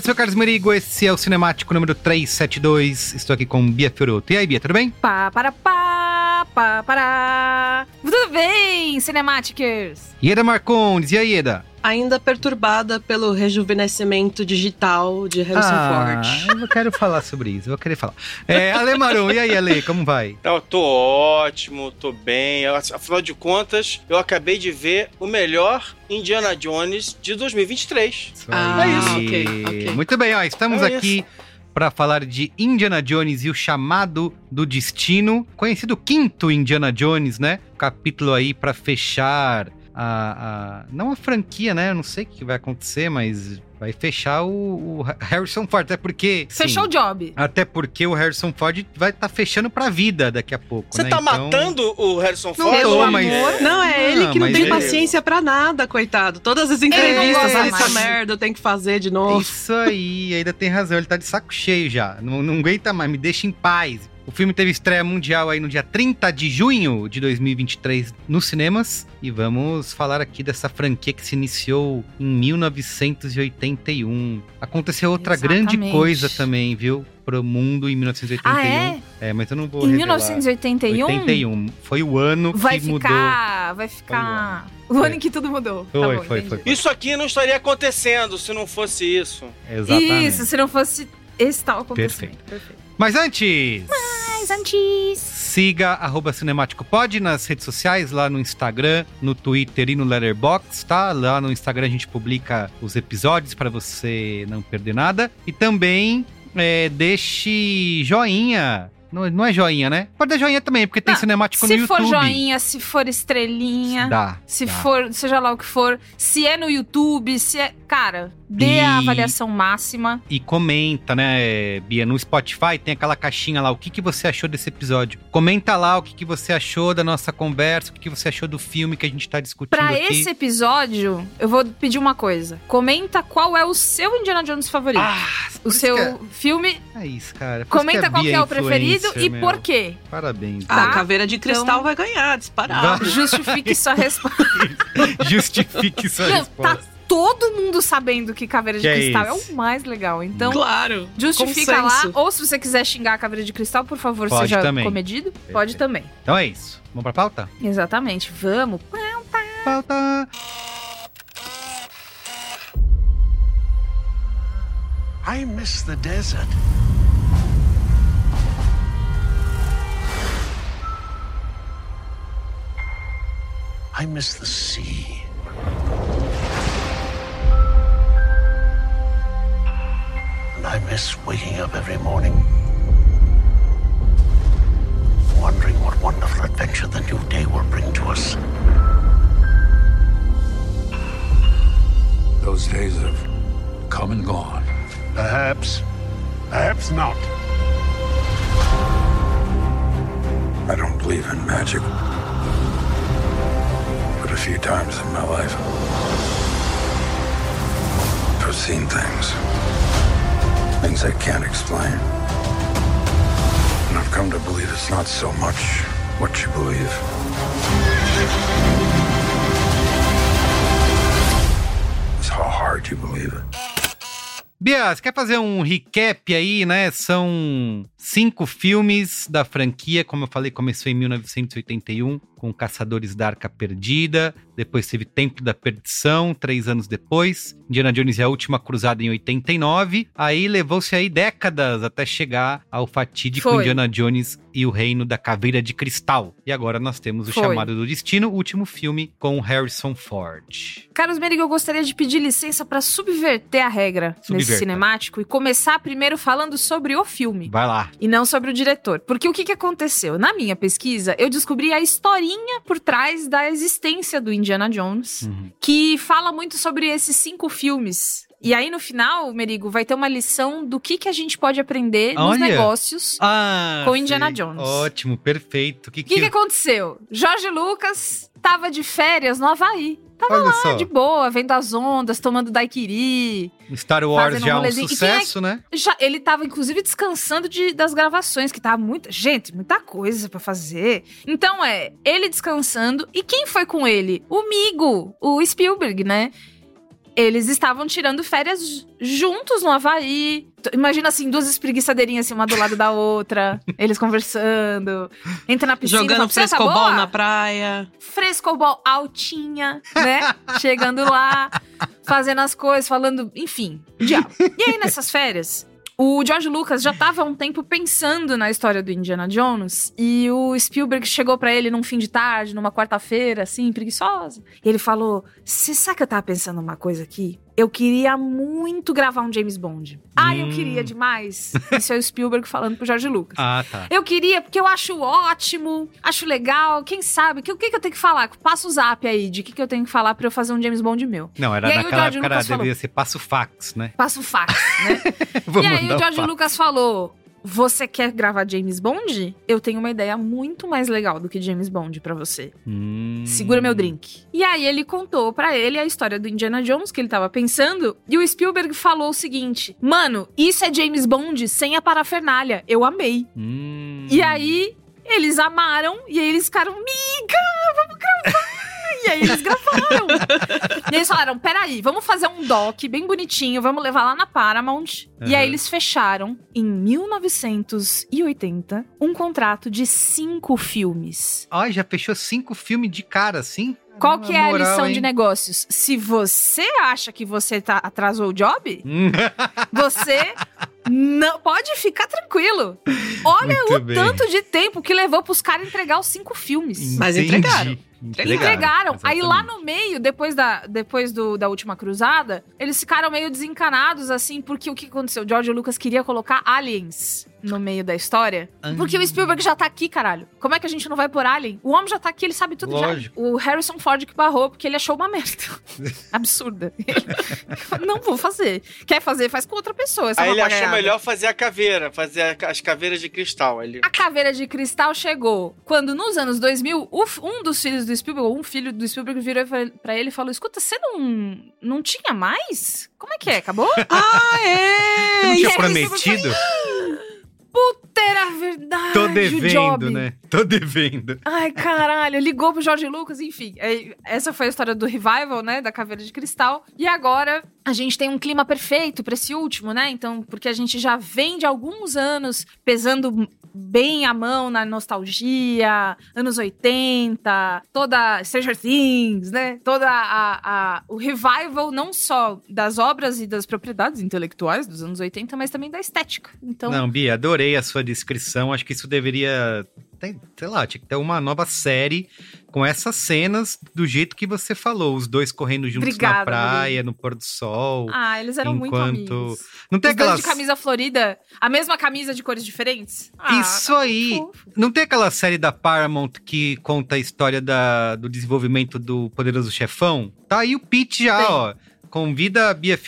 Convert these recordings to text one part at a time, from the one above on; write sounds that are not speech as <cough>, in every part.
eu sou o Carlos Merigo, esse é o Cinemático número 372. Estou aqui com Bia Fioroto. E aí, Bia, tudo bem? Pá, para, pá, pá, para. Tudo bem, Cinematicers? Ieda Marcondes, e aí, Ieda? Ainda perturbada pelo rejuvenescimento digital de Harrison ah, Ford. eu quero falar sobre isso, eu vou querer falar. É, Ale Maron, e aí, Ale, como vai? Eu tô ótimo, tô bem. Afinal de contas, eu acabei de ver o melhor Indiana Jones de 2023. Isso Ah, aí. ok, ok. Muito bem, ó, estamos É aqui para falar de Indiana Jones e o chamado do destino, conhecido quinto Indiana Jones, né? Capítulo aí para fechar a, a- não a franquia, né? Eu não sei o que vai acontecer, mas vai fechar o, o Harrison Ford, até porque sim, Fechou o job. até porque o Harrison Ford vai estar fechando pra vida daqui a pouco, Você né? tá Então- matando o Harrison Não Ford? tô, É, mas- Não, é ele que não tem ele- paciência pra nada, coitado. Todas as não entrevistas, gosta essa merda eu tenho que fazer de novo. Isso aí, ainda tem razão. Ele tá de saco cheio já. Não, não aguenta mais, me deixa em paz. O filme teve estreia mundial aí no dia 30 de junho de 2023 nos cinemas. E vamos falar aqui dessa franquia que se iniciou em 1981. Aconteceu outra Exatamente. grande coisa também, viu? Pro mundo em 1981. Ah, é? É, mas eu não vou Em revelar. 1981 81. Foi o ano vai que mudou. ficar, vai ficar o Foi. ano em que tudo mudou. Foi, tá bom, foi, entendi. foi. Isso aqui não estaria acontecendo se não fosse isso. Exatamente. Isso, se não fosse esse tal acontecimento. Perfeito. Mas antes... Mas antes... Siga arroba Cinemático Pod nas redes sociais, lá no Instagram, no Twitter e no Letterboxd, tá? Lá no Instagram a gente publica os episódios para você não perder nada. E também é, deixe joinha. Não, não é joinha, né? Pode dar joinha também, porque tem Não, cinemático no Se YouTube. for joinha, se for estrelinha, Dá. se dá. for, seja lá o que for, se é no YouTube, se é. Cara, dê E- a avaliação máxima. E comenta, né, Bia? No Spotify tem aquela caixinha lá. O que, que você achou desse episódio? Comenta lá o que, que você achou da nossa conversa, o que, que você achou do filme que a gente tá discutindo Pra aqui. esse episódio, eu vou pedir uma coisa. Comenta qual é o seu Indiana Jones favorito. Ah, o seu que é- filme, É isso, cara. Por comenta a qual é o preferido e meu. por quê. Parabéns. Ah, Tá? a caveira de cristal Então- vai ganhar, disparado. Justifique sua <laughs> resposta. Justifique sua Não, resposta. tá todo mundo sabendo que Caveira de Que é Cristal é, isso. o mais legal. Então, Claro. justifica lá. consenso. Ou se você quiser xingar a Caveira de Cristal, por favor, Pode seja também. comedido. Pode também. Então é isso. Vamos pra pauta? Exatamente. Vamos. Pauta. I miss the desert. I miss the sea. And I miss waking up every morning, wondering what wonderful adventure the new day will bring to us. Those days have come and gone. Perhaps, perhaps not. I don't believe in magic. But a few times in my life, I've seen things. Things I can't explain. And I've come to believe it's not so much what you believe. It's how hard you believe it. Bia, você quer fazer um recap aí, né? São cinco filmes da franquia. Como eu falei, começou em 1981 com Caçadores da Arca Perdida. Depois teve Templo da Perdição, três anos depois. Indiana Jones e a Última Cruzada em 89. Aí levou-se aí décadas até chegar ao fatídico Foi. Indiana Jones e o Reino da Caveira de Cristal. E agora nós temos o Foi. Chamado do Destino, o último filme com Harrison Ford. Carlos Merigo, eu gostaria de pedir licença pra subverter a regra nesse Subverta. cinemático e começar primeiro falando sobre o filme. Vai lá. E não sobre o diretor. Porque o que, que aconteceu? Na minha pesquisa, eu descobri a historinha por trás da existência do Indiana Jones, Uhum. que fala muito sobre esses cinco filmes. E aí, no final, Merigo, vai ter uma lição do que, que a gente pode aprender nos Olha. negócios. Ah, Com Indiana sei. Jones. Ótimo, perfeito. O que, O que, que aconteceu? Jorge Lucas tava de férias no Havaí. Tava Olha lá, só. de boa, vendo as ondas, tomando daiquiri. Star Wars já é um um sucesso, né? Já, ele tava, inclusive, descansando de, das gravações, que tava muita. Gente, muita coisa pra fazer. Então é, ele descansando. E quem foi com ele? O Migo, o Spielberg, né? Eles estavam tirando férias juntos no Havaí. Imagina assim, duas espreguiçadeirinhas assim, uma do lado da outra. <laughs> eles conversando. Entra na piscina. Jogando fala, "Você tá frescobol boa?" na praia. frescobol altinha, né? <laughs> Chegando lá, fazendo as coisas, falando, enfim, diabo. E aí, nessas férias, o George Lucas já tava há um tempo pensando na história do Indiana Jones e o Spielberg chegou pra ele num fim de tarde, numa quarta-feira, assim, preguiçosa. E ele falou: Você sabe que eu tava pensando uma coisa aqui? Eu queria muito gravar um James Bond. Ah, eu Hum. queria demais. <laughs> Isso é o Spielberg falando pro George Lucas. Ah, tá. Eu queria, porque eu acho ótimo, acho legal. Quem sabe? O que, o que que eu tenho que falar? Passa o zap aí de o que, que eu tenho que falar pra eu fazer um James Bond meu. Não, era o naquela época, devia ser passo fax, né? Passa o fax, né? <laughs> E aí o George fax. Lucas falou: Você quer gravar James Bond? Eu tenho uma ideia muito mais legal do que James Bond pra você. Hum. Segura meu drink. E aí ele contou pra ele a história do Indiana Jones que ele tava pensando, e o Spielberg falou o seguinte: "Mano, isso é James Bond sem a parafernália. Eu amei." Hum. E aí, eles amaram, e aí eles ficaram, miga, vamos gravar! E aí eles gravaram. e eles falaram, peraí, vamos fazer um doc bem bonitinho, vamos levar lá na Paramount. E Uhum. aí eles fecharam, em 1980, um contrato de cinco filmes. Ai, já fechou cinco filmes de cara, assim? Qual que é a Moral, lição hein? de negócios? Se você acha que você tá, atrasou o job, <laughs> você não pode ficar tranquilo. Olha Muito o bem. tanto de tempo que levou pros caras entregar os cinco filmes. Mas entendi. Entregaram. Entregaram. Aí lá no meio, depois da, depois do, da última cruzada, eles ficaram meio desencanados, assim, porque o que aconteceu? O George Lucas queria colocar aliens no meio da história. Ah. Porque o Spielberg já tá aqui, caralho. Como é que a gente não vai por alien? O homem já tá aqui, ele sabe tudo Lógico. já. O Harrison Ford que barrou, porque ele achou uma merda. <laughs> Absurda. Ele- não vou fazer. Quer fazer, faz com outra pessoa. essa Aí ele achou melhor fazer a caveira, fazer a- as caveiras de cristal. Ele... A caveira de cristal chegou quando, nos anos 2000, o f- um dos filhos do Spielberg, ou um filho do Spielberg, virou pra- pra ele e falou: Escuta, você não, não tinha mais? Como é que é? Acabou? <laughs> Ah, Você é! não E tinha aí, prometido? Puta, era verdade. Tô devendo, job. né? Tô devendo. Ai, caralho, ligou pro Jorge Lucas, enfim. Aí, Essa foi a história do revival, né? Da Caveira de Cristal. E agora a gente tem um clima perfeito pra esse último, né? Então, porque a gente já vem de alguns anos pesando bem a mão na nostalgia, anos 80, toda Stranger Things, né? Toda a, a- o revival não só das obras e das propriedades intelectuais dos anos 80, mas também da estética. Então, Não, Bia, adorei a sua descrição. Acho que isso deveria sei lá, tinha que ter uma nova série com essas cenas do jeito que você falou. Os dois correndo juntos Obrigada, na praia, no pôr do sol. Ah, eles eram muito Enquanto- amigos. Não tem Os aquelas... de camisa florida, a mesma camisa de cores diferentes? Ah, Isso aí. fofo. Não tem aquela série da Paramount que conta a história da, do desenvolvimento do Poderoso Chefão? Tá aí o pitch já, Tem. ó. Convida a Bia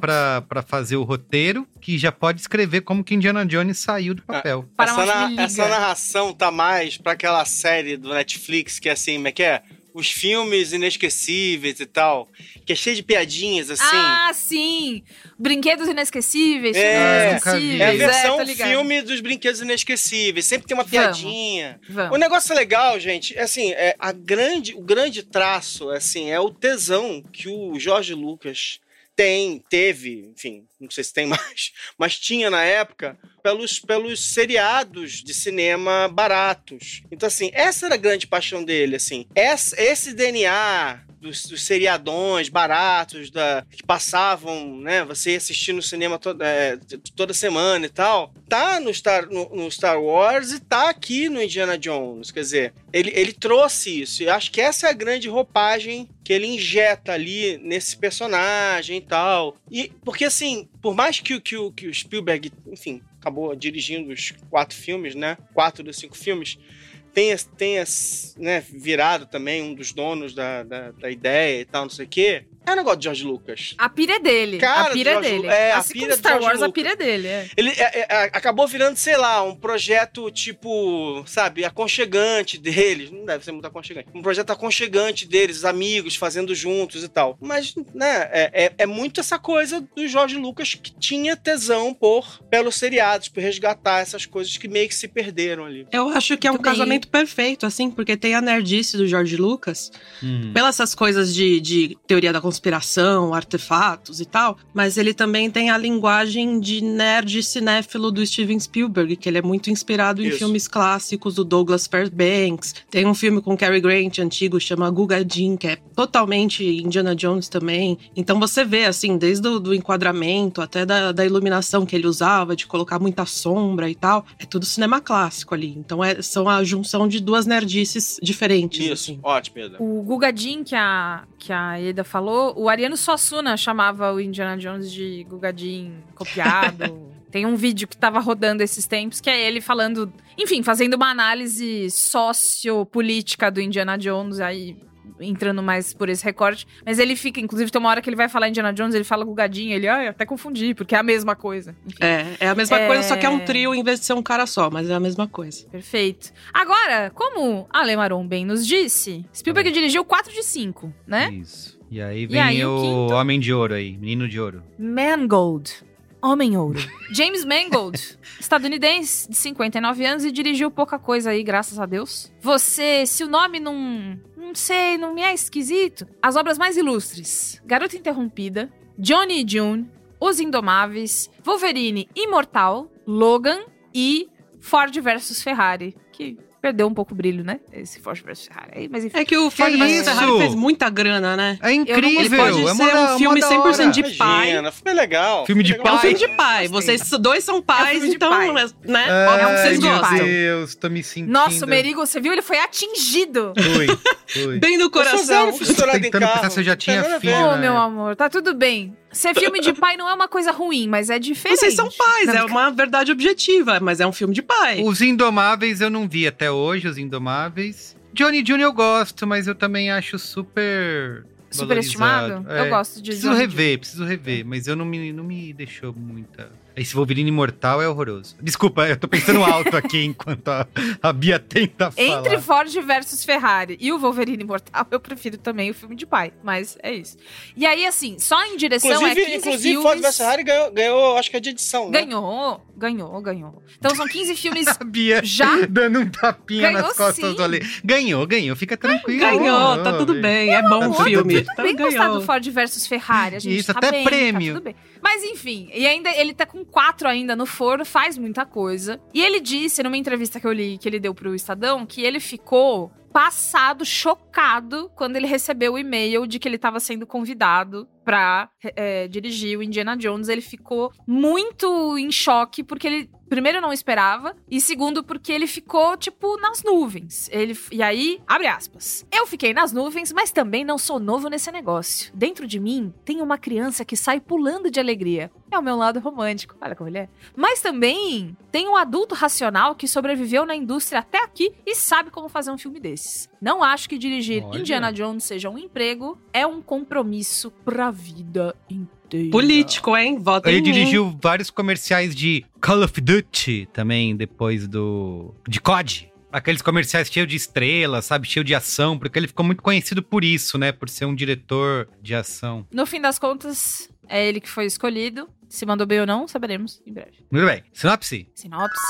pra, pra fazer o roteiro, que já pode escrever como que Indiana Jones saiu do papel. Para essa, na- essa narração tá mais pra aquela série do Netflix que é assim, como é que é? Os filmes inesquecíveis e tal. Que é cheio de piadinhas, assim. Ah, sim! Brinquedos inesquecíveis, É, inesquecíveis. é a é, versão ligada. filme dos brinquedos inesquecíveis. Sempre tem uma Vamos. piadinha. O Vamos. negócio é legal, gente. É assim, é a grande, o grande traço, assim, é o tesão que o Jorge Lucas tem, teve, enfim, não sei se tem <laughs> mais, mas tinha na época pelos, pelos seriados de cinema baratos. Então, assim, essa era a grande paixão dele, assim. Esse DNA dos, dos seriadões baratos da, que passavam, né? Você ia assistir no cinema toda, é, toda semana e tal. Tá no Star, no, no Star Wars e tá aqui no Indiana Jones. Quer dizer, ele, ele trouxe isso. E acho que essa é a grande roupagem que ele injeta ali nesse personagem e tal. E porque assim, por mais que, que, que o Spielberg, enfim, acabou dirigindo os quatro filmes, né? Quatro dos cinco filmes tenha, tenha né, virado também um dos donos da, da, da ideia e tal, não sei o quê. É um negócio de George Lucas. A pira é dele. Cara a pira é George dele. É, a assim pira como do Star George Wars, a Lucas. pira é dele. É. Ele é, é, acabou virando, sei lá, um projeto tipo, sabe, aconchegante deles. Não deve ser muito aconchegante. Um projeto aconchegante deles, os amigos fazendo juntos e tal. Mas, né, é, é, é muito essa coisa do Jorge Lucas que tinha tesão por pelos seriados, por resgatar essas coisas que meio que se perderam ali. Eu acho que é um Muito bem. casamento perfeito, assim, porque tem a nerdice do George Lucas, Hum. pelas essas coisas de, de teoria da conspiração, artefatos e tal, mas ele também tem a linguagem de nerd cinéfilo do Steven Spielberg, que ele é muito inspirado em Isso. filmes clássicos do Douglas Fairbanks. Tem um filme com Cary Grant antigo, chama Guga Jean, que é totalmente Indiana Jones também. Então você vê, assim, desde o do enquadramento até da, da iluminação que ele usava, de colocar muita sombra e tal, é tudo cinema clássico ali. Então é, são a junção de duas nerdices diferentes, Isso, assim. ótimo, Eda. O Guga Jin, que a, que a Eda falou, o Ariano Suassuna chamava o Indiana Jones de Guga Jin copiado. <laughs> Tem um vídeo que tava rodando esses tempos, que é ele falando, enfim, fazendo uma análise sociopolítica do Indiana Jones, aí entrando mais por esse recorte. Mas ele fica, inclusive, tem uma hora que ele vai falar Indiana Jones, ele fala Guga Jin, ele, ah, eu até confundi, porque é a mesma coisa. Enfim. É, é a mesma É. coisa, só que é um trio em vez de ser um cara só, mas é a mesma coisa. Perfeito. Agora, como a Lemaron bem nos disse, Spielberg dirigiu 4 de 5, né? Isso. E aí E vem aí, o o quinto? Homem de Ouro aí, Menino de Ouro. Mangold. Homem Ouro. <laughs> James Mangold, estadunidense, de 59 anos e dirigiu pouca coisa aí, graças a Deus. Você, se o nome não. Não sei, não me é esquisito. As obras mais ilustres: Garota Interrompida, Johnny e June, Os Indomáveis, Wolverine Imortal, Logan e Ford versus Ferrari. Que perdeu um pouco o brilho, né? Esse Ford versus Ferrari. Mas enfim. É que o Ford vs isso? Ferrari fez muita grana, né? É incrível! Ele pode é ser uma um filme da 100% hora. de pai. Imagina, filme é legal. Filme de legal. É um pai. filme de pai. Vocês dois são pais, filme de então, pai. né? Ai, Óbvio que vocês meu gostam. Deus, tô me sentindo. Nossa, o Merigo, você viu? Ele foi atingido. Foi. Bem no Eu sou coração. zero fissurado em tentando pensar se eu já tinha ver. filho. Ô, né? meu amor, tá tudo bem. Ser filme de pai não é uma coisa ruim, mas é diferente. Vocês são pais, Não, é uma verdade objetiva, mas é um filme de pai. Os Indomáveis eu não vi até hoje, os Indomáveis. Johnny Jr. eu gosto, mas eu também acho super. Superestimado? valorizado. Eu É, gosto de Preciso rever, preciso rever, mas eu não me, não me deixou muita. Esse Wolverine Imortal é horroroso. Desculpa, eu tô pensando alto aqui <laughs> enquanto a, a Bia tenta falar. Entre Ford versus Ferrari e o Wolverine Imortal, eu prefiro também o filme de pai. Mas é isso. E aí, assim, só em direção Inclusive, é 15 inclusive filmes. Ford vs Ferrari ganhou, ganhou, acho que é de edição, né? Ganhou, ganhou, ganhou. Então são 15 filmes. <laughs> A Bia Já? dando um tapinha Ganhou nas costas sim. do Ale. Ganhou, ganhou, fica tranquilo. Ganhou, tá tudo bem, é bom o filme. Tudo Então bem gostar ganhou. do Ford versus Ferrari. A gente Isso, tá até bem, prêmio. Tá tudo bem. Mas enfim, e ainda ele tá com quatro ainda no forno, faz muita coisa. E ele disse numa entrevista que eu li, que ele deu pro Estadão, que ele ficou passado, chocado, quando ele recebeu o e-mail de que ele estava sendo convidado pra é, dirigir o Indiana Jones. Ele ficou muito em choque, porque ele, primeiro, não esperava, e segundo, porque ele ficou, tipo, nas nuvens. Ele, e aí, abre aspas. Eu fiquei nas nuvens, mas também não sou novo nesse negócio. Dentro de mim tem uma criança que sai pulando de alegria. É o meu lado romântico, olha como ele é. Mas também tem um adulto racional que sobreviveu na indústria até aqui e sabe como fazer um filme desses. Não acho que dirigir Olha. Indiana Jones seja um emprego, é um compromisso pra vida inteira. Político, hein? Vota Ele em mim. dirigiu vários comerciais de Call of Duty também, depois do. de COD. Aqueles comerciais cheios de estrelas, sabe? Cheio de ação, porque ele ficou muito conhecido por isso, né? Por ser um diretor de ação. No fim das contas, é ele que foi escolhido. Se mandou bem ou não, saberemos em breve. Muito bem. Sinopse. Sinopse.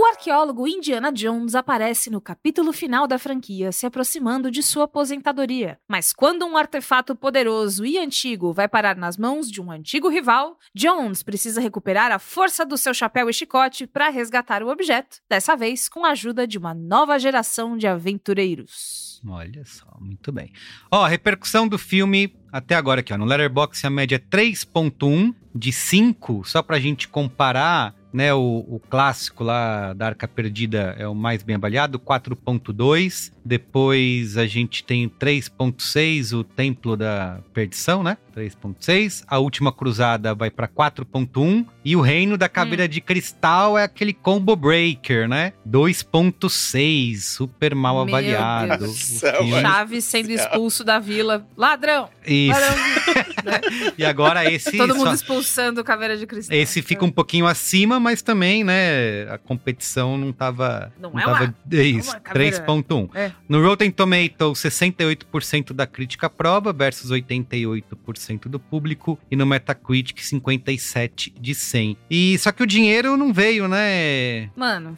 O arqueólogo Indiana Jones aparece no capítulo final da franquia, se aproximando de sua aposentadoria. Mas quando um artefato poderoso e antigo vai parar nas mãos de um antigo rival, Jones precisa recuperar a força do seu chapéu e chicote para resgatar o objeto, dessa vez com a ajuda de uma nova geração de aventureiros. Olha só, muito bem. Ó, repercussão do filme até agora aqui, ó. No Letterboxd a média é 3.1 de 5, só pra gente comparar, né, o, o clássico lá da Arca Perdida é o mais bem avaliado, 4.2. Depois a gente tem o 3.6, o Templo da Perdição, né? 3.6. A Última Cruzada vai pra 4.1 e o Reino da Caveira de Cristal é aquele combo breaker, né? 2.6, super mal Meu avaliado. Deus céu, mano. Chaves sendo expulso da vila. Ladrão! Isso. Ladrão! <laughs> E agora esse Todo mundo só- expulsando Caveira de Cristal. esse fica um pouquinho acima, mas também, né, a competição não tava Não não é tava uma- é isso, caveira. 3.1. É. No Rotten Tomatoes, 68% da crítica aprova versus 88% do público e no Metacritic 57 de 100. E só que o dinheiro não veio, né? Mano,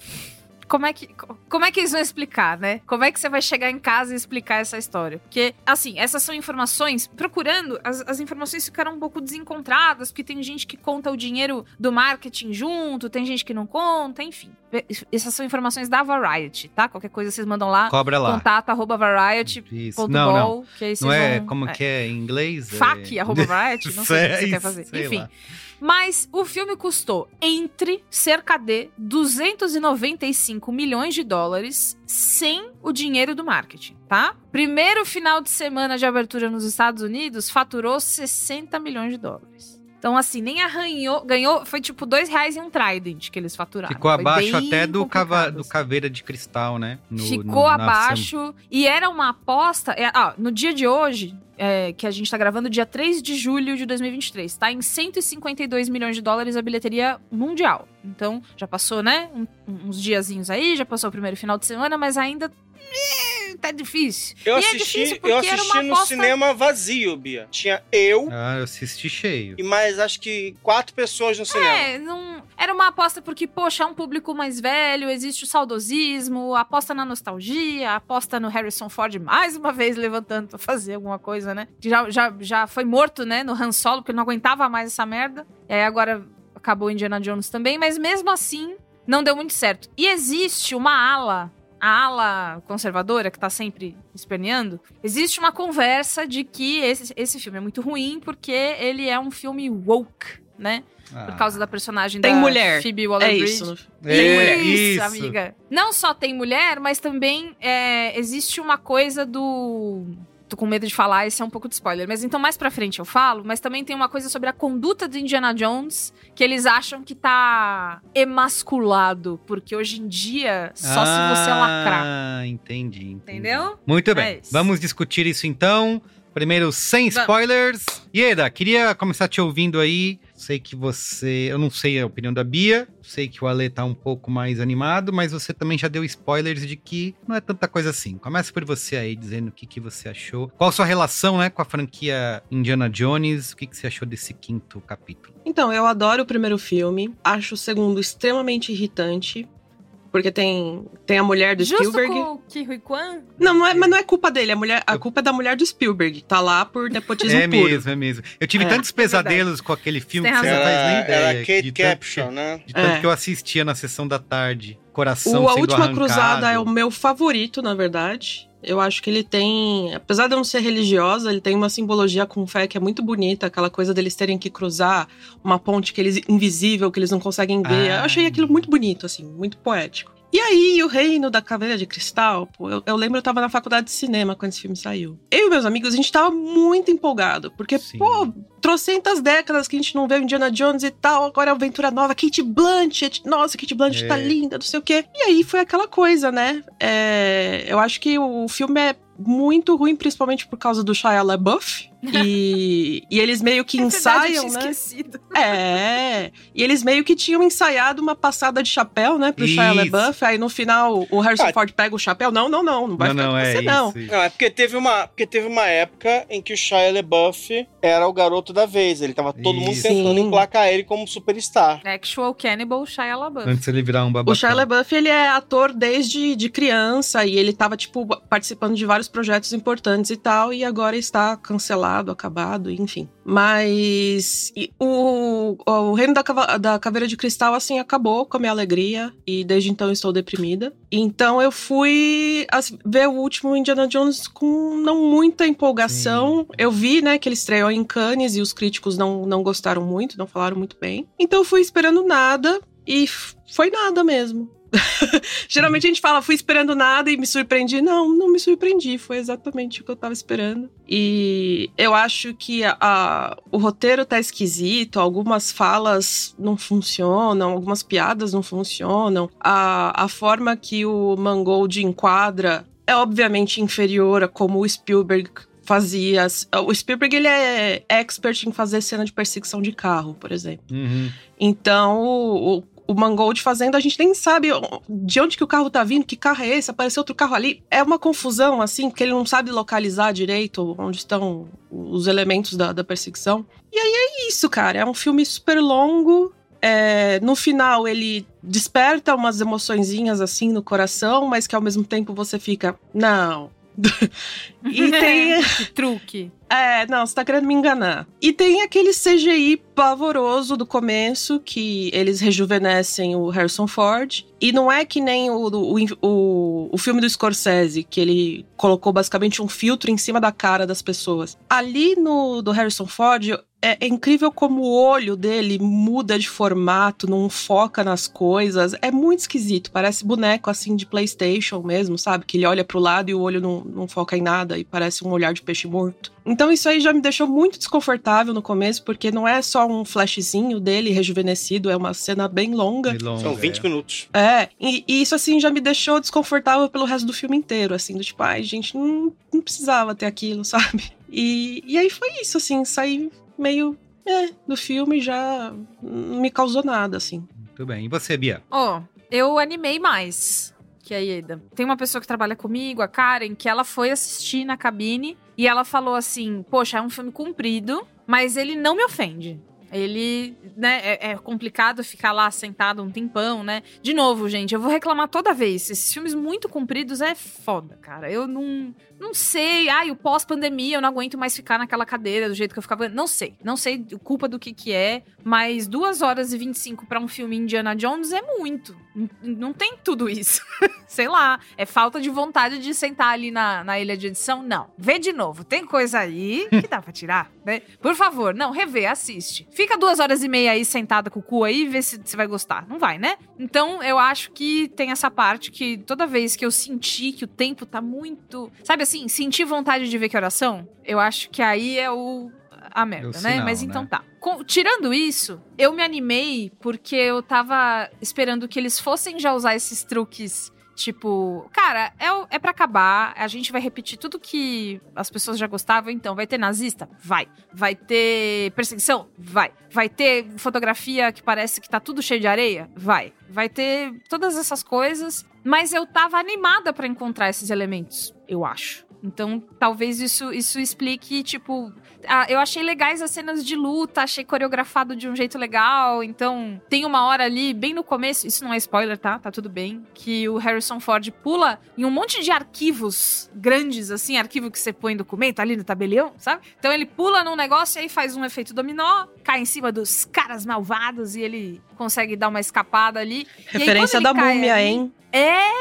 como é que como é que eles vão explicar, né? Como é que você vai chegar em casa e explicar essa história? Porque, assim, essas são informações, procurando, as, as informações ficaram um pouco desencontradas, porque tem gente que conta o dinheiro do marketing junto, tem gente que não conta, enfim. Essas são informações da Variety, tá? Qualquer coisa vocês mandam lá, Cobra lá. contato arroba variety.gol, Isso. Não, não. que aí vocês Não é vão- como que é em inglês? É- FAQ, arroba variety, não sei o que <laughs> você Sei, quer fazer. Enfim. lá. Mas o filme custou entre cerca de 295 milhões de dólares sem o dinheiro do marketing, tá? Primeiro final de semana de abertura nos Estados Unidos faturou 60 milhões de dólares. Então, assim, nem arranhou, ganhou, foi tipo dois reais em um Trident que eles faturaram. Ficou Foi abaixo até do, cava, do assim. caveira de cristal, né? No- Ficou no- abaixo. E era uma aposta. é, ah, no dia de hoje, é, que a gente tá gravando, dia 3 de julho de 2023, tá em 152 milhões de dólares a bilheteria mundial. Então, já passou, né? um- uns diazinhos aí, já passou o primeiro final de semana, mas ainda. Tá difícil. Eu e é assisti, difícil porque eu era assisti uma no aposta... cinema vazio, Bia. Tinha eu Ah, eu assisti cheio. e mais acho que quatro pessoas no cinema. É, não, era uma aposta porque, poxa, é um público mais velho, existe o saudosismo, aposta na nostalgia, aposta no Harrison Ford mais uma vez levantando pra fazer alguma coisa, né? Já, já, já foi morto, né, no Han Solo, porque não aguentava mais essa merda. E aí agora acabou Indiana Jones também, mas mesmo assim, não deu muito certo. E existe uma ala, a ala conservadora, que tá sempre esperneando, existe uma conversa de que esse, esse filme é muito ruim porque ele é um filme woke, né? Por causa da personagem Tem da mulher. Phoebe É Waller-Bridge. isso. É, isso, isso. amiga. Não só tem mulher, mas também é, existe uma coisa do. Tô com medo de falar, esse é um pouco de spoiler. Mas então mais pra frente eu falo. Mas também tem uma coisa sobre a conduta do Indiana Jones que eles acham que tá emasculado. Porque hoje em dia, só se você lacrar. Ah, entendi, entendi. Entendeu? Muito bem. É. Vamos discutir isso então. Primeiro, sem Vamos. spoilers. Ieda, queria começar te ouvindo aí. Sei que você. Eu não sei a opinião da Bia. Sei que o Ale tá um pouco mais animado, mas você também já deu spoilers de que não é tanta coisa assim. Começa por você aí, dizendo o que, que você achou. Qual a sua relação, né, com a franquia Indiana Jones? O que, que você achou desse quinto capítulo? Então, eu adoro o primeiro filme. Acho o segundo extremamente irritante. Porque tem, tem a mulher do Justo Spielberg. com o Kwan? Não, não é, mas não é culpa dele, a, mulher, a culpa é da mulher do Spielberg. Tá lá por nepotismo É puro. mesmo, é mesmo. Eu tive É, tantos é verdade. pesadelos com aquele filme que você não faz nem Era, ideia. era Kate de tanto Capshaw, né? que- De tanto É. que eu assistia na sessão da tarde. Coração O A Última arrancado. Cruzada é o meu favorito, na verdade. Eu acho que ele tem, apesar de não ser religiosa, ele tem uma simbologia com fé que é muito bonita, aquela coisa deles terem que cruzar uma ponte que eles invisível, que eles não conseguem ver. Ah. Eu achei aquilo muito bonito, assim, muito poético. E aí, o Reino da Caveira de Cristal, pô, eu, eu lembro eu tava na faculdade de cinema quando esse filme saiu. Eu e meus amigos, a gente tava muito empolgado, porque, Sim. pô, trocentas décadas que a gente não vê Indiana Jones e tal, agora é aventura nova, Kate Blanchett, nossa, Kate Blanchett É. tá linda, não sei o quê. E aí foi aquela coisa, né? É, eu acho que o filme é muito ruim, principalmente por causa do Shia LaBeouf. <laughs> e, e eles meio que É verdade, ensaiam, tinha né? esquecido. É. E eles meio que tinham ensaiado uma passada de chapéu, né, pro Shia. LaBeouf. Aí no final o Harrison Ah. Ford pega o chapéu. Não, não, não, não vai Não, ficar não, com é você, isso. não. isso. Não, é porque teve, uma, porque teve uma época em que o Shia LaBeouf era o garoto da vez. Ele tava todo mundo tentando Sim. emplacar ele como superstar. Actual Cannibal Shia LaBeouf. Antes ele virar um babacão. O Shia LaBeouf, ele é ator desde de criança e ele tava, tipo, participando de vários projetos importantes e tal, e agora está cancelado, acabado, enfim. Mas e o, o Reino da, da Caveira de Cristal, assim, acabou com a minha alegria e desde então estou deprimida. Então eu fui ver o último Indiana Jones com não muita empolgação. Eu vi, né, que ele estreou em Cannes e os críticos não, não gostaram muito, não falaram muito bem. Então eu fui esperando nada e foi nada mesmo. <laughs> Geralmente a gente fala, fui esperando nada e me surpreendi. Não, não me surpreendi. Foi exatamente o que eu tava esperando. E eu acho que a- a- o roteiro tá esquisito, algumas falas não funcionam, algumas piadas não funcionam. A, a forma que o Mangold enquadra é obviamente inferior a como o Spielberg fazia. O Spielberg, ele é expert em fazer cena de perseguição de carro, por exemplo. Uhum. Então, o, o, o Mangold fazendo, a gente nem sabe de onde que o carro tá vindo, que carro é esse, apareceu outro carro ali. É uma confusão, assim, porque ele não sabe localizar direito onde estão os elementos da, da perseguição. E aí é isso, cara. É um filme super longo. É, no final, ele desperta umas emoçõezinhas, assim, no coração, mas que ao mesmo tempo você fica, não... <laughs> e <laughs> tem... que truque. <laughs> É, não, você tá querendo me enganar. E tem aquele CGI pavoroso do começo, que eles rejuvenescem o Harrison Ford. E não é que nem o, o, o, o filme do Scorsese, que ele colocou basicamente um filtro em cima da cara das pessoas. Ali no do Harrison Ford, é, é incrível como o olho dele muda de formato, não foca nas coisas. É muito esquisito, parece boneco assim de PlayStation mesmo, sabe? Que ele olha pro lado e o olho não, não foca em nada e parece um olhar de peixe morto. Então isso aí já me deixou muito desconfortável no começo, porque não é só um flashzinho dele rejuvenescido, é uma cena bem longa. Longa, São 20 é. minutos. É, e, e isso assim já me deixou desconfortável pelo resto do filme inteiro, assim, do tipo, ai, gente, não, não precisava ter aquilo, <laughs> sabe? E, e aí foi isso, assim, saí meio é, do filme já não me causou nada, assim. Muito bem. E você, Bia? Ó, eu animei mais que a Ieda. Tem uma pessoa que trabalha comigo, a Karen, que ela foi assistir na cabine e ela falou assim: Poxa, é um filme comprido, mas ele não me ofende. Ele, né, é, é complicado ficar lá sentado um tempão, né? De novo, gente, eu vou reclamar toda vez. Esses filmes muito compridos é foda, cara. Eu não, não sei. Ai, o pós-pandemia, eu não aguento mais ficar naquela cadeira do jeito que eu ficava. Não sei. Não sei culpa do que que é. Mas 2 horas e 25 pra um filme Indiana Jones é muito. Não tem tudo isso. <laughs> sei lá. É falta de vontade de sentar ali na, na ilha de edição? Não. Vê de novo. Tem coisa aí que dá pra tirar, né? Por favor, não, revê, assiste. Fica duas horas e meia aí sentada com o cu aí e vê se você vai gostar. Não vai, né? Então eu acho que tem essa parte que toda vez que eu senti que o tempo tá muito. Sabe assim, senti vontade de ver que oração? Eu acho que aí é o. A merda, É né? sinal, Mas né? então tá. Com- tirando isso, eu me animei porque eu tava esperando que eles fossem já usar esses truques. Tipo, cara, é, é para acabar. A gente vai repetir tudo que as pessoas já gostavam. Então, vai ter nazista? Vai. Vai ter perseguição? Vai. Vai ter fotografia que parece que tá tudo cheio de areia? Vai. Vai ter todas essas coisas. Mas eu tava animada pra encontrar esses elementos, eu acho. Então, talvez isso, isso explique, tipo, ah, eu achei legais as cenas de luta, achei coreografado de um jeito legal. Então, tem uma hora ali, bem no começo, isso não é spoiler, tá? Tá tudo bem. Que o Harrison Ford pula em um monte de arquivos grandes, assim, arquivo que você põe documento ali no tabelião, sabe? Então ele pula num negócio e aí faz um efeito dominó, cai em cima dos caras malvados e ele consegue dar uma escapada ali. Referência aí, da múmia, ali, hein? É.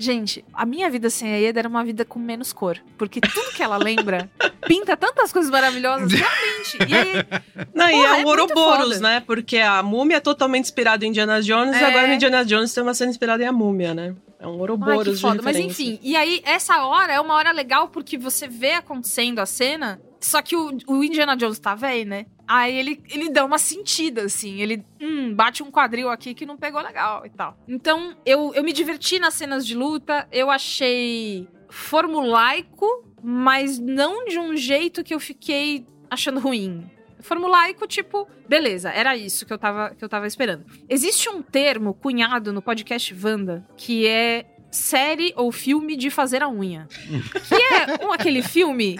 Gente, a minha vida sem a Eda era uma vida com menos cor. Porque tudo que ela lembra <laughs> pinta tantas coisas maravilhosas, <laughs> realmente. E aí, Não, porra, e é o é Ouroboros, né? Porque a múmia é totalmente inspirada em Indiana Jones é... e agora no Indiana Jones tem uma cena inspirada em a múmia, né? É um Ouroboros Ai, foda. Mas enfim, e aí essa hora é uma hora legal porque você vê acontecendo a cena, só que o, o Indiana Jones tá velho, né? Aí ele, ele dá uma sentida, assim. Ele, hum, bate um quadril aqui que não pegou legal e tal. Então, eu, eu me diverti nas cenas de luta. Eu achei formulaico, mas não de um jeito que eu fiquei achando ruim formulaico, tipo, beleza, era isso que eu tava, que eu tava esperando. Existe um termo cunhado no podcast Vanda que é série ou filme de fazer a unha. <laughs> que é um, aquele filme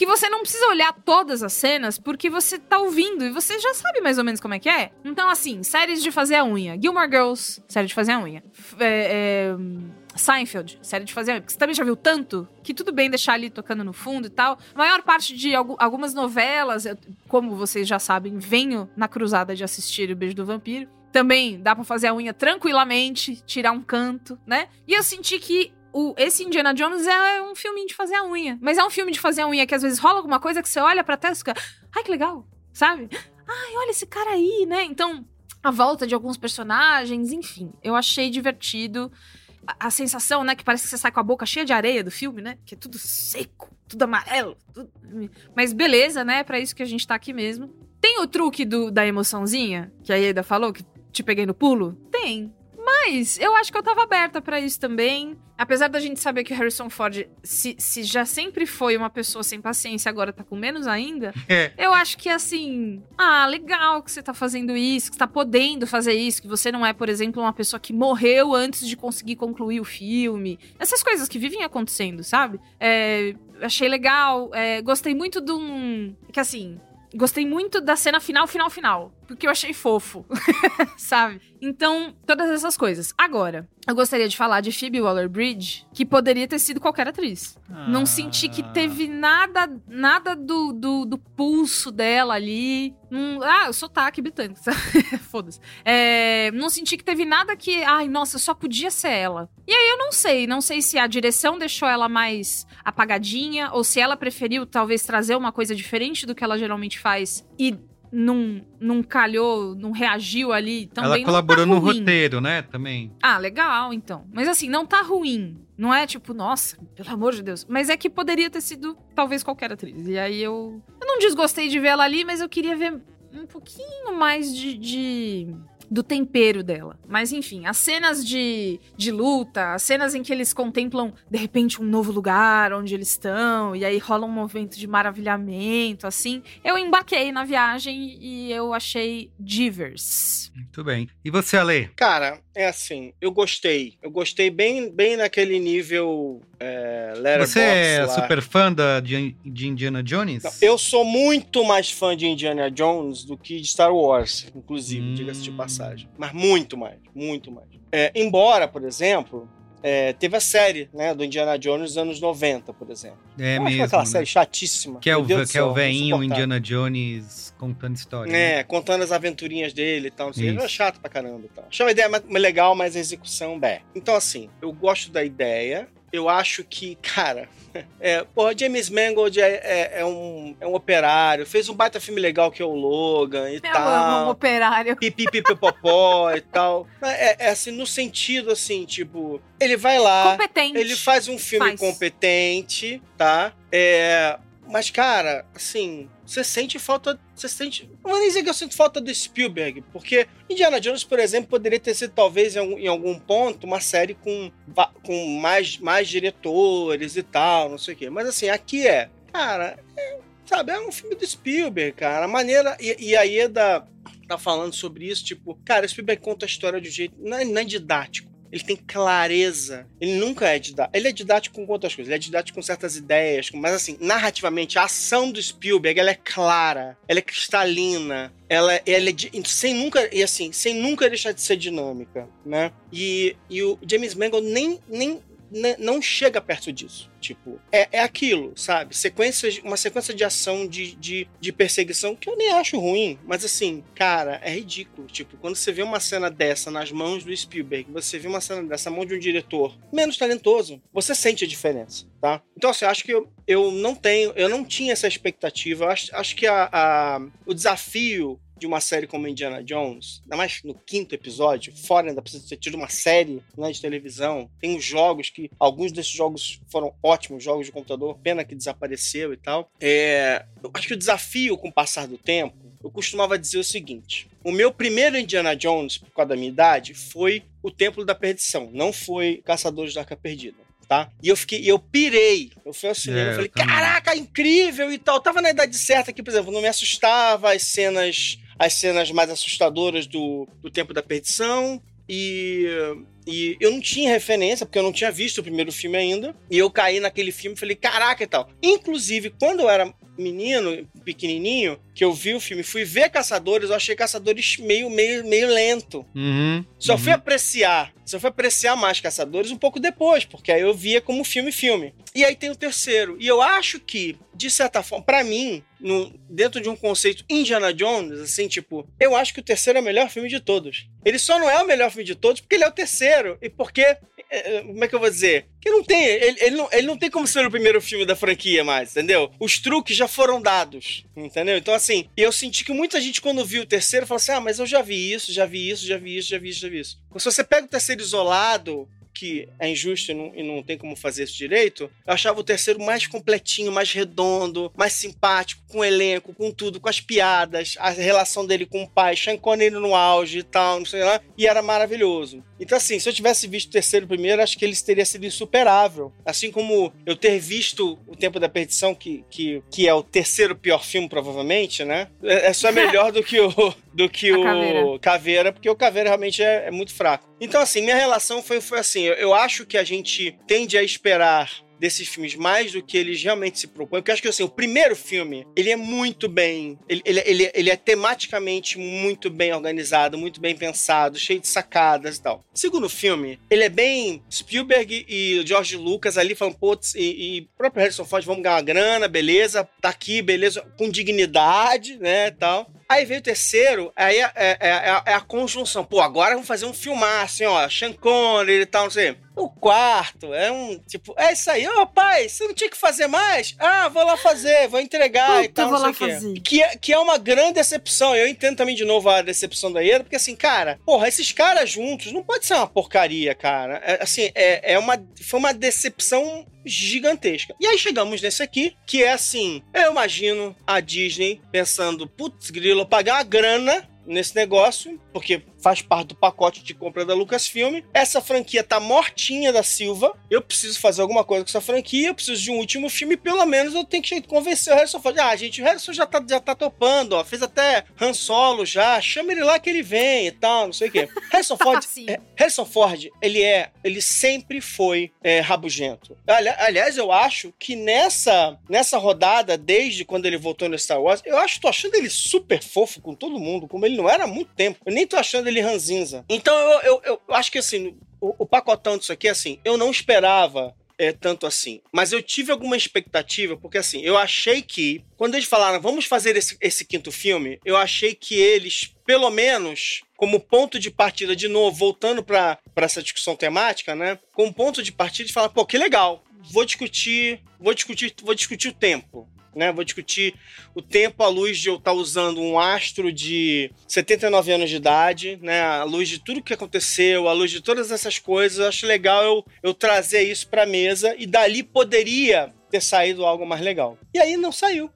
que você não precisa olhar todas as cenas porque você tá ouvindo e você já sabe mais ou menos como é que é. Então, assim, séries de fazer a unha. Gilmore Girls, série de fazer a unha. É, é, Seinfeld, série de fazer a unha. Você também já viu tanto que tudo bem deixar ali tocando no fundo e tal. A maior parte de algumas novelas, como vocês já sabem, venho na cruzada de assistir O Beijo do Vampiro. Também dá para fazer a unha tranquilamente, tirar um canto, né? E eu senti que o, esse Indiana Jones é um filme de fazer a unha. Mas é um filme de fazer a unha que às vezes rola alguma coisa que você olha pra testa e fica, ai que legal, sabe? Ai, olha esse cara aí, né? Então, a volta de alguns personagens, enfim, eu achei divertido. A, a, sensação, né, que parece que você sai com a boca cheia de areia do filme, né? Que é tudo seco, tudo amarelo. Tudo... Mas beleza, né? É pra isso que a gente tá aqui mesmo. Tem o truque do, da emoçãozinha, que a Ieda falou, que te peguei no pulo? Tem. Mas eu acho que eu tava aberta para isso também. Apesar da gente saber que o Harrison Ford, se, se, já sempre foi uma pessoa sem paciência, agora tá com menos ainda, é. eu acho que assim, ah, legal que você tá fazendo isso, que você tá podendo fazer isso, que você não é, por exemplo, uma pessoa que morreu antes de conseguir concluir o filme. Essas coisas que vivem acontecendo, sabe? É, achei legal, é, gostei muito de um. Que assim, Gostei muito da cena final, final, final. Porque eu achei fofo. <laughs> sabe? Então, todas essas coisas. Agora, eu gostaria de falar de Phoebe Waller-Bridge, que poderia ter sido qualquer atriz. Ah. Não senti que teve nada nada do, do, do pulso dela ali. Hum, ah, o sotaque britânico. <laughs> Foda-se. É, não senti que teve nada que. Ai, nossa, só podia ser ela. E aí eu não sei. Não sei se a direção deixou ela mais apagadinha ou se ela preferiu talvez trazer uma coisa diferente do que ela geralmente faz e não, não calhou, não reagiu ali também. Ela colaborou tá no roteiro, né? Também. Ah, legal, então. Mas assim, não tá ruim. Não é tipo, nossa, pelo amor de Deus. Mas é que poderia ter sido talvez qualquer atriz. E aí eu. Eu não desgostei de ver ela ali, mas eu queria ver um pouquinho mais de, de do tempero dela. Mas enfim, as cenas de, de luta, as cenas em que eles contemplam de repente um novo lugar onde eles estão, e aí rola um movimento de maravilhamento, assim. Eu embarquei na viagem e eu achei divers. Muito bem. E você, Ale? Cara, é assim, eu gostei. Eu gostei bem, bem naquele nível é, Você é lá. super fã da, de, de Indiana Jones? Não, eu sou muito mais fã de Indiana Jones do que de Star Wars, inclusive, hum. diga-se de passagem. Mas muito mais, muito mais. É, embora, por exemplo, é, teve a série, né, do Indiana Jones nos anos 90, por exemplo. É eu mesmo. aquela né? série chatíssima. Que é o, que é o veinho Indiana Jones contando história. É, né? contando as aventurinhas dele e tal. Não sei. É chato pra caramba. Tal. Achei uma ideia legal, mas a execução, bé. Então, assim, eu gosto da ideia eu acho que, cara, <laughs> é, porra, James Mangold é, é, é, um, é um operário, fez um baita filme legal que é o Logan e eu tal. Amo um operário. Pipipipopopó e tal. É, é, assim, no sentido assim, tipo, ele vai lá. Competente. Ele faz um filme faz. competente, tá? É, mas, cara, assim, você sente falta. Você sente. Não vou nem dizer que eu sinto falta do Spielberg, porque Indiana Jones, por exemplo, poderia ter sido, talvez, em algum, em algum ponto, uma série com, com mais, mais diretores e tal, não sei o quê. Mas assim, aqui é. Cara, é, sabe, é um filme do Spielberg, cara. A maneira. E, e a Eda tá falando sobre isso, tipo, cara, o Spielberg conta a história de um jeito. Não é, não é didático ele tem clareza. Ele nunca é didático. Ele é didático com outras coisas. Ele é didático com certas ideias. Mas, assim, narrativamente, a ação do Spielberg, ela é clara. Ela é cristalina. Ela, ela é sem nunca e assim sem nunca deixar de ser dinâmica né e, e o James Mangold nem, nem não chega perto disso. Tipo, é, é aquilo, sabe? Sequências, uma sequência de ação de, de, de, perseguição que eu nem acho ruim, mas assim, cara, é ridículo. Tipo, quando você vê uma cena dessa nas mãos do Spielberg, você vê uma cena dessa na mão de um diretor menos talentoso, você sente a diferença, tá? Então, assim, eu acho que eu, eu não tenho, eu não tinha essa expectativa. Eu acho, acho que a, a, o desafio de uma série como Indiana Jones, ainda mais no quinto episódio, fora ainda precisa ter tido uma série né, de televisão, tem os jogos que, alguns desses jogos foram ótimos, jogos de computador, pena que desapareceu e tal. É, eu acho que o desafio com o passar do tempo, eu costumava dizer o seguinte, o meu primeiro Indiana Jones, por causa da minha idade, foi o Templo da Perdição, não foi Caçadores da Arca Perdida. Tá? E eu fiquei, eu pirei. Eu fui ao cinema, é, eu falei, caraca, incrível e tal. Eu tava na idade certa aqui, por exemplo, não me assustava as cenas as cenas mais assustadoras do, do Tempo da Perdição. E, e eu não tinha referência, porque eu não tinha visto o primeiro filme ainda. E eu caí naquele filme e falei, caraca e tal. Inclusive, quando eu era menino, pequenininho, que eu vi o filme, fui ver Caçadores, eu achei Caçadores meio, meio, meio lento. Uhum, só uhum. fui apreciar, só fui apreciar mais Caçadores um pouco depois, porque aí eu via como filme-filme. E aí tem o terceiro. E eu acho que, de certa forma, para mim, dentro de um conceito Indiana Jones, assim, tipo, eu acho que o terceiro é o melhor filme de todos. Ele só não é o melhor filme de todos porque ele é o terceiro. E porque, é, é, como é que eu vou dizer? Que não tem, ele, ele, não, ele não tem como ser o primeiro filme da franquia mais, entendeu? Os truques já foram dados, entendeu? Então, assim, eu senti que muita gente, quando viu o terceiro, falou assim: ah, mas eu já vi isso, já vi isso, já vi isso, já vi isso, já vi isso. Se você pega o terceiro isolado, que é injusto e não, e não tem como fazer isso direito, eu achava o terceiro mais completinho, mais redondo, mais simpático, com o elenco, com tudo, com as piadas, a relação dele com o pai, Sean Connery no auge e tal, não sei lá, e era maravilhoso. Então, assim, se eu tivesse visto o terceiro primeiro, acho que ele teria sido insuperável. Assim como eu ter visto O Tempo da Perdição, que, que, que é o terceiro pior filme, provavelmente, né? É, é só melhor do que o, do que <laughs> o caveira. caveira. porque o Caveira realmente é, é muito fraco. Então, assim, minha relação foi, foi assim: eu, eu acho que a gente tende a esperar desses filmes mais do que eles realmente se propõem. Porque eu acho que assim, o primeiro filme, ele é muito bem. Ele, ele, ele, ele, é tematicamente muito bem organizado, muito bem pensado, cheio de sacadas e tal. O segundo filme, ele é bem. Spielberg e George Lucas ali falando, putz, e, e próprio Harrison Ford, vamos ganhar uma grana, beleza, tá aqui, beleza, com dignidade, né, tal. Aí veio o terceiro, aí é, é, é, é, a conjunção. Pô, agora vamos fazer um filmar, assim, ó, Sean Connery e tal, não sei. O quarto é um, tipo, é isso aí. Ô, oh, pai, você não tinha que fazer mais? Ah, vou lá fazer, vou entregar Puta, e tal, não sei o quê. Que é, que é uma grande decepção. Eu entendo também, de novo, a decepção da Ieda, porque assim, cara, porra, esses caras juntos não pode ser uma porcaria, cara. É, assim, é, é uma, foi uma decepção gigantesca. E aí chegamos nesse aqui, que é assim, eu imagino a Disney pensando, putz, grilo, pagar uma grana nesse negócio, porque faz parte do pacote de compra da Lucasfilm. Essa franquia tá mortinha da Silva. Eu preciso fazer alguma coisa com essa franquia, eu preciso de um último filme, pelo menos eu tenho que convencer o Harrison Ford. Ah, gente, o Harrison já tá, já tá topando, ó. Fez até Han Solo já, chama ele lá que ele vem e tal, não sei o quê. <laughs> Harrison Ford, é, Harrison Ford, ele é, ele sempre foi é, rabugento. Ali, aliás, eu acho que nessa, nessa rodada, desde quando ele voltou no Star Wars, eu acho, tô achando ele super fofo com todo mundo, como ele não era há muito tempo. Eu nem tô achando ele ranzinza. Então eu, eu, eu acho que assim, o, o pacotão disso aqui, assim, eu não esperava é, tanto assim. Mas eu tive alguma expectativa, porque assim, eu achei que, quando eles falaram, vamos fazer esse, esse quinto filme, eu achei que eles, pelo menos, como ponto de partida, de novo, voltando para essa discussão temática, né? Como ponto de partida, de falar, pô, que legal, vou discutir, vou discutir, vou discutir o tempo né? Vou discutir o tempo à luz de eu estar usando um astro de 79 anos de idade, né? À luz de tudo que aconteceu, à luz de todas essas coisas, acho legal eu, eu trazer isso para mesa e dali poderia ter saído algo mais legal. E aí não saiu.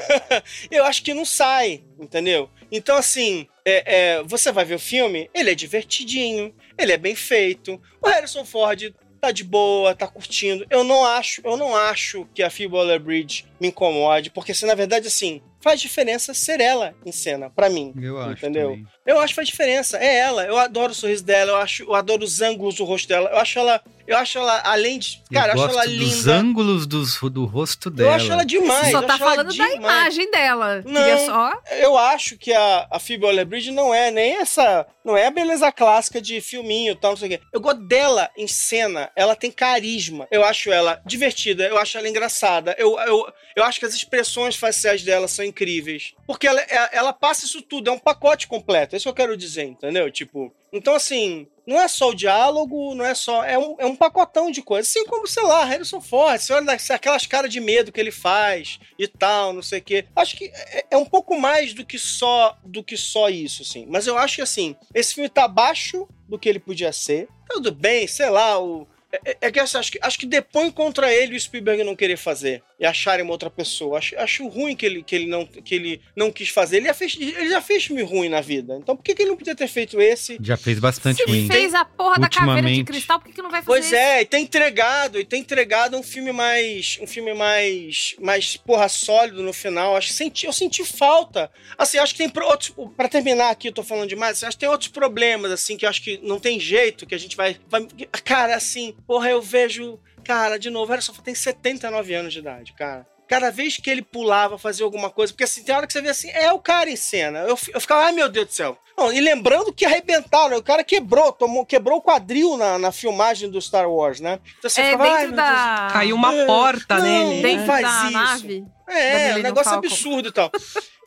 <laughs> eu acho que não sai, entendeu? Então, assim, é, é, você vai ver o filme, ele é divertidinho, ele é bem feito. O Harrison Ford tá de boa, tá curtindo. Eu não acho, eu não acho que a Phoebe Waller-Bridge me incomode, porque se na verdade assim, faz diferença ser ela em cena, pra mim. Eu acho. Entendeu? também. Eu acho que faz diferença. É ela. Eu adoro o sorriso dela, eu, acho, eu adoro os ângulos do rosto dela. Eu acho ela. Eu acho ela, além de. Cara, eu, eu acho gosto ela dos linda. ângulos dos, do rosto Eu dela. acho ela demais. Você só eu tá falando da imagem dela. Não. Queria só. Eu acho que a, a Phoebe Waller-Bridge não é nem essa... Não é a beleza clássica de filminho e tal, não sei o quê. Eu gosto dela em cena. Ela tem carisma. Eu acho ela divertida. Eu acho ela engraçada. Eu, eu, eu acho que as expressões faciais dela são incríveis. Porque ela, é- ela passa isso tudo. É um pacote completo. É isso que eu quero dizer, entendeu? Tipo... Então, assim... Não é só o diálogo, não é só. É um, é um pacotão de coisas. Assim como, sei lá, Harrison Ford. Você olha aquelas caras de medo que ele faz e tal, não sei o quê. Acho que é, é um pouco mais do que só do que só isso, assim. Mas eu acho que, assim, esse filme tá abaixo do que ele podia ser. Tudo bem, sei lá, o. É, é- é que eu acho que acho que depõe contra ele o Spielberg não querer fazer e acharem uma outra pessoa. Acho, acho ruim que ele, que, ele não, que ele não quis fazer. Ele já fez, ele já fez filme ruim na vida. Então por que, que ele não podia ter feito esse? Já fez bastante Se ruim. fez a porra da caveira de cristal, por que, que não vai fazer Pois isso? é, e tem entregado, e tem entregado um filme mais. Um filme mais. mais, porra, sólido no final. Acho que senti, eu senti falta. Assim, acho que tem pro- outros. Pra terminar aqui, eu tô falando demais, assim, acho que tem outros problemas, assim, que eu acho que não tem jeito, que a gente vai. vai cara, assim, porra, eu vejo. Cara, de novo, era só tem 79 anos de idade, cara. Cada vez que ele pulava, fazia alguma coisa, porque assim, tem hora que você vê assim, é o cara em cena. Eu, eu ficava, ai meu Deus do céu. Não, e lembrando que arrebentaram, o cara quebrou, tomou, quebrou o quadril na, na filmagem do Star Wars, né? Então você É ficava, ai, da. Caiu uma É, porta não, nele. nem Dentro né? faz da isso. nave. É, um negócio Falcon. absurdo e tal.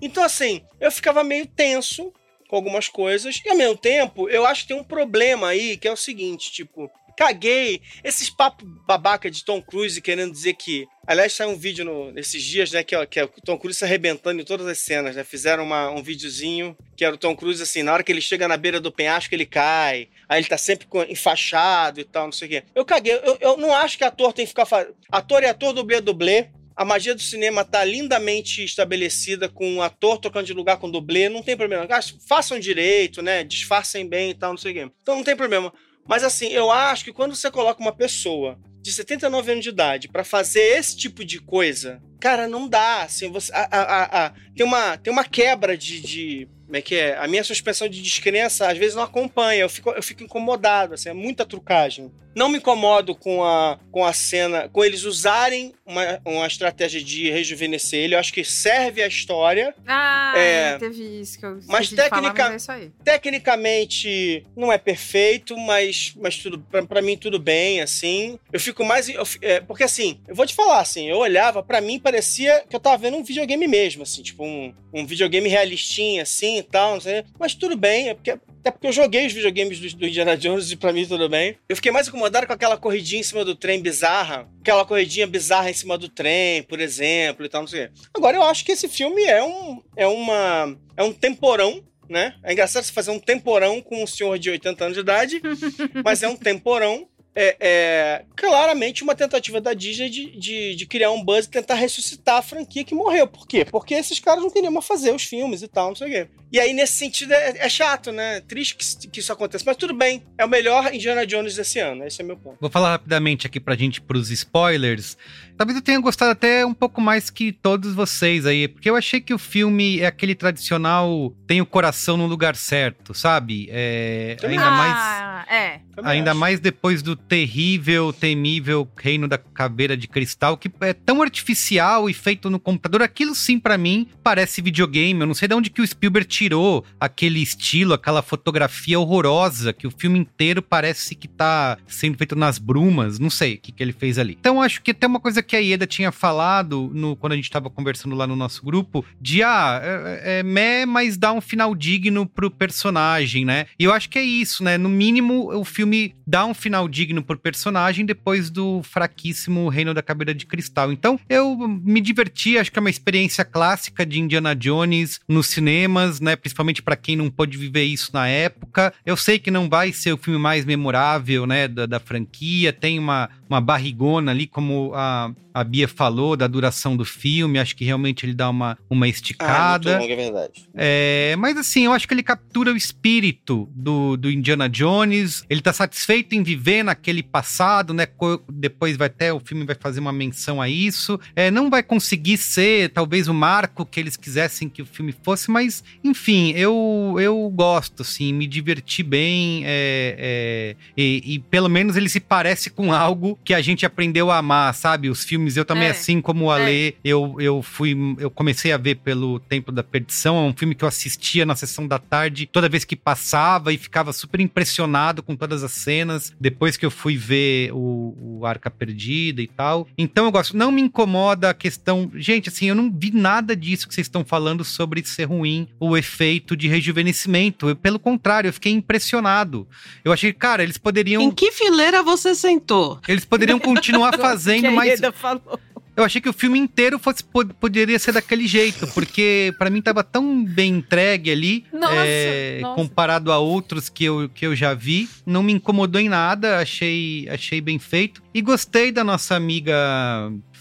Então, assim, eu ficava meio tenso com algumas coisas, e ao mesmo tempo, eu acho que tem um problema aí, que é o seguinte, tipo, caguei esses papos babaca de Tom Cruise querendo dizer que. Aliás, saiu um vídeo no- nesses dias, né? Que, que é o Tom Cruise se arrebentando em todas as cenas, né? Fizeram uma- um videozinho que era o Tom Cruise, assim, na hora que ele chega na beira do penhasco, ele cai. Aí ele tá sempre com- enfaixado e tal, não sei o quê. Eu caguei. Eu, eu não acho que ator tem que ficar. Fa... Ator é ator, dublê dublê. A magia do cinema tá lindamente estabelecida com um ator trocando de lugar com dublê, não tem problema. Façam direito, né? Disfarcem bem e tal, não sei o quê. Então não tem problema. Mas assim, eu acho que quando você coloca uma pessoa de 79 anos de idade pra fazer esse tipo de coisa, cara, não dá. Assim, você, a- a- a- tem, uma, tem uma quebra de, de. Como é que é? A minha suspensão de descrença às vezes não acompanha. Eu fico, eu fico incomodado, assim, é muita trucagem. Não me incomodo com a, com a cena, com eles usarem uma, uma estratégia de rejuvenescer ele. Eu acho que serve a história. Ah, É. teve isso que eu Mas de falar, técnica- mas é. Tecnicamente não é perfeito, mas, mas tudo pra, pra mim tudo bem, assim. Eu fico mais. eu é, porque assim, eu vou te falar, assim, eu olhava, pra mim parecia que eu tava vendo um videogame mesmo, assim, tipo um, um videogame realistinho, assim e tal, não sei. Mas tudo bem, é porque. Até porque eu joguei os videogames do, do Indiana Jones e pra mim tudo bem. Eu fiquei mais incomodado com aquela corridinha em cima do trem bizarra. Aquela corridinha bizarra em cima do trem, por exemplo, e tal, não sei. Agora, eu acho que esse filme é um. É uma. É um temporão né? É engraçado você fazer um temporão com um senhor de 80 anos de idade, <laughs> mas é um temporão. É, é claramente uma tentativa da Disney de, de, de criar um buzz e tentar ressuscitar a franquia que morreu. Por quê? Porque esses caras não queriam mais fazer os filmes e tal, não sei o quê. E aí, nesse sentido, é, é chato, né? Triste que, que isso aconteça. Mas tudo bem. É o melhor Indiana Jones desse ano. Esse é meu ponto. Vou falar rapidamente aqui pra gente pros spoilers. Talvez eu tenha gostado até um pouco mais que todos vocês aí, porque eu achei que o filme é aquele tradicional tem o coração no lugar certo, sabe? É, ainda mais ah, é. Também Ainda acho. mais depois do terrível, temível Reino da Caveira de Cristal, que é tão artificial e feito no computador. Aquilo sim, pra mim, parece videogame. Eu não sei de onde que o Spielberg tirou aquele estilo, aquela fotografia horrorosa, que o filme inteiro parece que tá sendo feito nas brumas. Não sei o que, que ele fez ali. Então, acho que até uma coisa que a Ieda tinha falado no, quando a gente tava conversando lá no nosso grupo, de ah, é, é meh, mas dá um final digno pro personagem, né? E eu acho que é isso, né? No mínimo, o filme dá um final digno pro personagem depois do fraquíssimo Reino da Caveira de Cristal. Então, eu me diverti, acho que é uma experiência clássica de Indiana Jones nos cinemas, né? Principalmente pra quem não pôde viver isso na época. Eu sei que não vai ser o filme mais memorável, né, da, da franquia, tem uma, uma barrigona ali, como a, a Bia falou, da duração do filme. Acho que realmente ele dá uma, uma Ah, esticada. muito longo, é verdade. É, mas assim, eu acho que ele captura o espírito do, do Indiana Jones. Ele tá satisfeito em viver naquele passado, né? Depois vai até o filme vai fazer uma menção a isso. É, não vai conseguir ser talvez o marco que eles quisessem que o filme fosse, mas enfim, eu, eu gosto, assim, me diverti bem. é, é, e, e pelo menos ele se parece com algo que a gente aprendeu a amar, sabe? Os filmes, eu também, É. assim como o Ale, eu, eu fui. Eu comecei a ver pelo Templo da Perdição. É um filme que eu assistia na sessão da tarde toda vez que passava e ficava super impressionado com todas as cenas. Depois que eu fui ver o, o Arca Perdida e tal. Então eu gosto. Não me incomoda a questão. Gente, assim, eu não vi nada disso que vocês estão falando sobre ser ruim o efeito de rejuvenescimento. Eu, pelo contrário, eu fiquei impressionado. Eu achei, cara, eles poderiam. Em que fileira você sentou? Eles poderiam continuar <laughs> fazendo, mas falou. eu achei que o filme inteiro fosse, pod- poderia ser daquele jeito, porque pra mim tava tão bem entregue ali, Nossa, é, nossa. comparado a outros que eu, que eu já vi. Não me incomodou em nada, achei, achei bem feito. E gostei da nossa amiga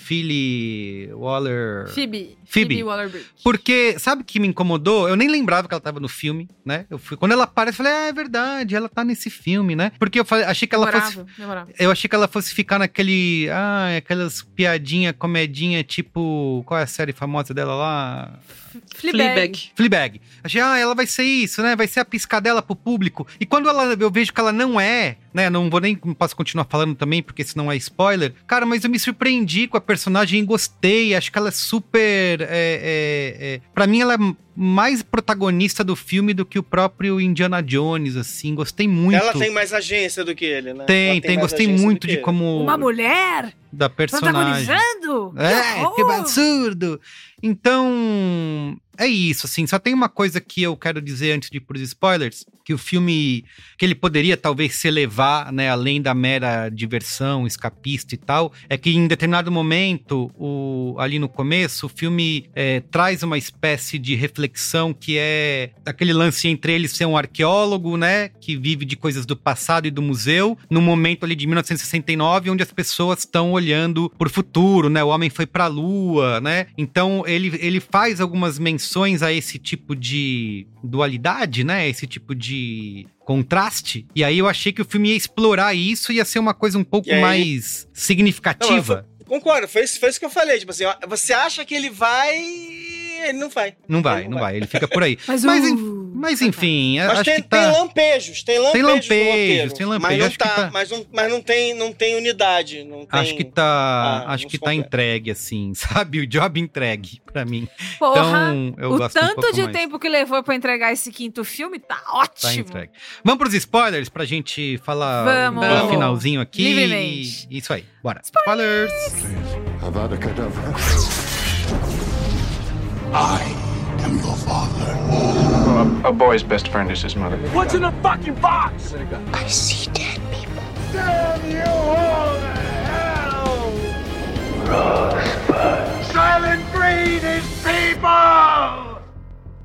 Philly Waller. Phoebe. Phoebe. Phoebe Waller-Bridge. Porque, sabe o que me incomodou? Eu nem lembrava que ela tava no filme, né? Eu fui, quando ela aparece, eu falei, ah, é verdade, ela tá nesse filme, né? Porque eu falei, achei que ela fosse Memorável, memorável. eu achei que ela fosse ficar naquele. Ah, aquelas piadinha, comedinha, tipo. Qual é a série famosa dela lá? Fleabag. Fleabag. Achei, ah, ela vai ser isso, né? Vai ser a piscadela pro público. E quando ela, eu vejo que ela não é, né? Não vou nem. Não posso continuar falando também, porque senão é spoiler. Cara, mas eu me surpreendi com a personagem e gostei. Acho que ela é super. É, é, é, pra mim, ela é mais protagonista do filme do que o próprio Indiana Jones, assim. Gostei muito. Ela tem mais agência do que ele, né? Tem, Ela tem, mais gostei muito de como. Uma mulher Da personagem. protagonizando? É, que absurdo! Então, é isso, assim. Só tem uma coisa que eu quero dizer antes de ir pros spoilers: que o filme, que ele poderia talvez se elevar, né, além da mera diversão, escapista e tal, é que em determinado momento, o, ali no começo, o filme é, traz uma espécie de reflexão que é aquele lance entre ele ser um arqueólogo, né, que vive de coisas do passado e do museu, no momento ali de 1969, onde as pessoas estão olhando por futuro, né, o homem foi pra lua, né, então ele, ele faz algumas menções a esse tipo de dualidade, né, esse tipo de contraste, e aí eu achei que o filme ia explorar isso, ia ser uma coisa um pouco E aí- mais significativa. Concordo, foi isso, foi isso que eu falei. Tipo assim, ó, você acha que ele vai. Ele não vai. Não vai, Ele não vai, ele fica por aí. <laughs> Mas, Mas, o- en- mas enfim, Mas acho tem, que tá... tem lampejos, tem lampejos. no lampejos, tem lampejos, Mas não, acho tá, tá- Mas, não, mas não, tem, não tem unidade. Não tem... Acho que tá, Ah, acho não que tá entregue assim, <laughs> sabe? O job entregue pra mim. Porra, então, eu o gosto um tanto pouco de mais. tempo que levou pra entregar esse quinto filme tá Tá ótimo. entregue. Vamos pros spoilers pra gente falar Vamos. o finalzinho aqui. Livremente. Isso aí, bora. Spoilers! Avada Kedavra. I am your father. Well, a, a, boy's best friend is his mother. What's in the fucking box? I see dead people. Damn you all to hell! Rosebud. Silent Green is people!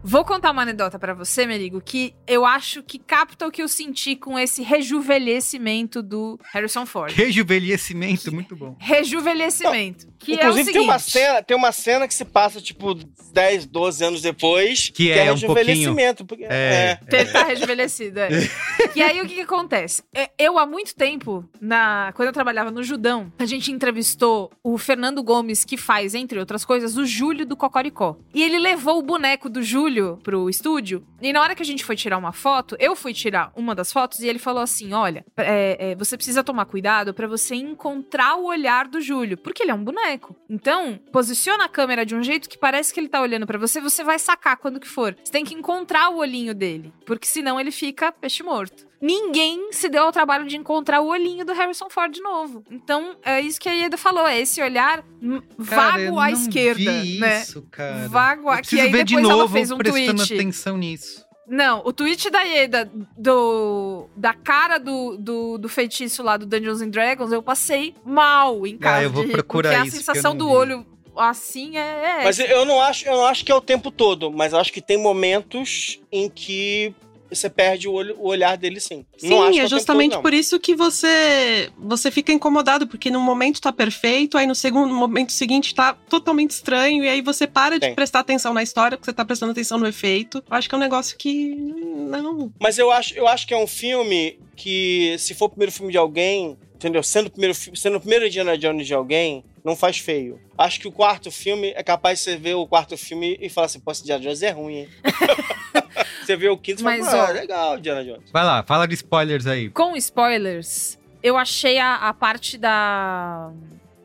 Vou contar uma anedota pra você, Merigo, que eu acho que capta o que eu senti com esse rejuvenescimento do Harrison Ford. Rejuvenescimento, muito bom. Rejuvenescimento. Que Inclusive, é o seguinte, tem, uma cena, tem uma cena que se passa, tipo, 10, 12 anos depois. Que é um rejuvenescimento. Porque, É. é. Ele tá rejuvenescido, é. <laughs> e aí, o que que acontece? É, Eu, há muito tempo, na, quando eu trabalhava no Judão, a gente entrevistou o Fernando Gomes, que faz, entre outras coisas, o Júlio do Cocoricó. E ele levou o boneco do Júlio pro estúdio, e na hora que a gente foi tirar uma foto, eu fui tirar uma das fotos, e ele falou assim, olha, é, é, você precisa tomar cuidado pra você encontrar o olhar do Júlio, porque ele é um boneco. Então, posiciona a câmera de um jeito que parece que ele tá olhando pra você, você vai sacar quando que for. Você tem que encontrar o olhinho dele, porque senão ele fica peixe morto. Ninguém se deu ao trabalho de encontrar o olhinho do Harrison Ford de novo. Então, é isso que a Ieda falou, é esse olhar Cara, eu vago à não esquerda, vi né? Isso, cara. Vago, Eu a- que aí ver de depois ela novo, fez um prestando tweet. atenção nisso. Não, o tweet da Ieda do, da cara do, do, do feitiço lá do Dungeons and Dragons, eu passei mal em casa. Ah, eu vou de procurar porque isso, a que eu sensação do vi. olho assim é. é Mas eu não, acho, eu não acho que é o tempo todo, mas eu acho que tem momentos em que você perde o, olho- o olhar dele sim. Sim, é justamente todo, por isso que você você fica incomodado, porque no momento tá perfeito, aí no segundo no momento seguinte tá totalmente estranho, e aí você para de Tem. prestar atenção na história, porque você tá prestando atenção no efeito. Eu acho que é um negócio que. Não. Mas eu acho, eu acho que é um filme que, se for o primeiro filme de alguém, entendeu? Sendo o primeiro, sendo o primeiro Indiana Jones de alguém, não faz feio. Acho que o quarto filme é capaz de você ver o quarto filme e falar assim, pô, esse Indiana Jones é ruim, hein? <laughs> você vê o quinto e fala, Mas, ah, ó, legal, Indiana Jones. Vai lá, fala de spoilers aí. Com spoilers, eu achei a, a parte da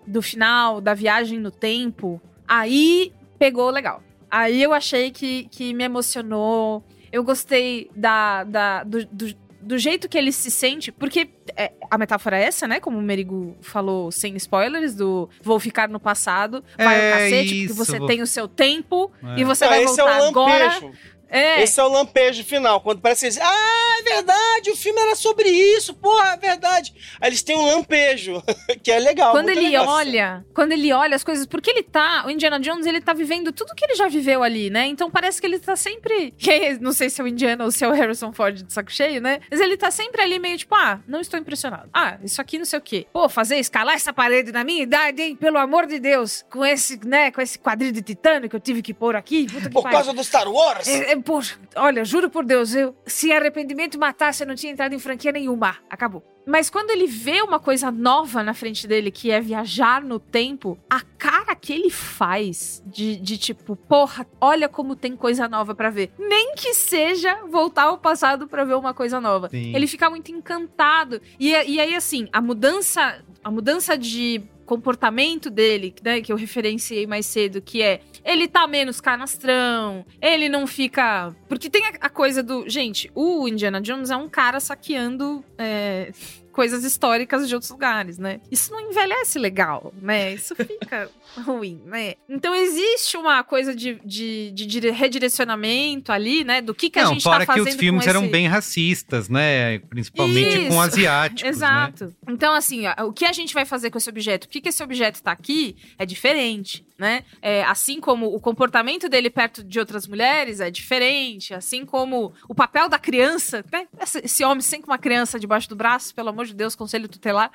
do final, da viagem no tempo, aí pegou legal. Aí eu achei que, que me emocionou. Eu gostei da, da, do, do, do jeito que ele se sente, porque é, a metáfora é essa, né? Como o Merigo falou, sem spoilers, do vou ficar no passado, vai É ao cacete, isso, porque você vou- tem o seu tempo É. e você Não, vai é voltar o agora. É, Esse é o lampejo final, quando parece que eles. Ah, é verdade, o filme era sobre isso, porra, é verdade. Aí eles têm um lampejo, <laughs> que é legal. quando ele legal. olha, quando ele olha as coisas, porque ele tá, o Indiana Jones, ele tá vivendo tudo que ele já viveu ali, né? Então parece que ele tá sempre, <laughs> não sei se é o Indiana ou se é o Harrison Ford de saco cheio, né? Mas ele tá sempre ali meio tipo, ah, não estou impressionado. Ah, isso aqui não sei o quê. Pô, fazer escalar essa parede na minha idade, hein? Pelo amor de Deus, com esse, né, com esse quadril de titânio que eu tive que pôr aqui, Por causa do Star Wars? É, é, poxa, olha, juro por Deus, eu, se arrependimento matasse, eu não tinha entrado em franquia nenhuma. Acabou. Mas quando ele vê uma coisa nova na frente dele, que é viajar no tempo, a cara que ele faz de, de tipo, porra, olha como tem coisa nova pra ver. Nem que seja voltar ao passado pra ver uma coisa nova. Sim. Ele fica muito encantado. E, e aí, assim, a mudança, a mudança de comportamento dele, né, que eu referenciei mais cedo, que é ele tá menos canastrão, ele não fica. Porque tem a, coisa do. Gente, o Indiana Jones é um cara saqueando. é, Coisas históricas de outros lugares, né? Isso não envelhece legal, né? Isso fica <laughs> ruim, né? Então existe uma coisa de, de, de dire- redirecionamento ali, né? Do que, que a não, gente fora tá que fazendo os filmes com eram esse... bem racistas, né? Principalmente Isso, com asiáticos, né? Exato. Então, assim, ó, o que a gente vai fazer com esse objeto? Por que, que esse objeto tá aqui é diferente, né? É, assim como o comportamento dele perto de outras mulheres é diferente, assim como o papel da criança, né? Esse, esse homem sempre com uma criança debaixo do braço, pelo amor de Deus, conselho tutelar,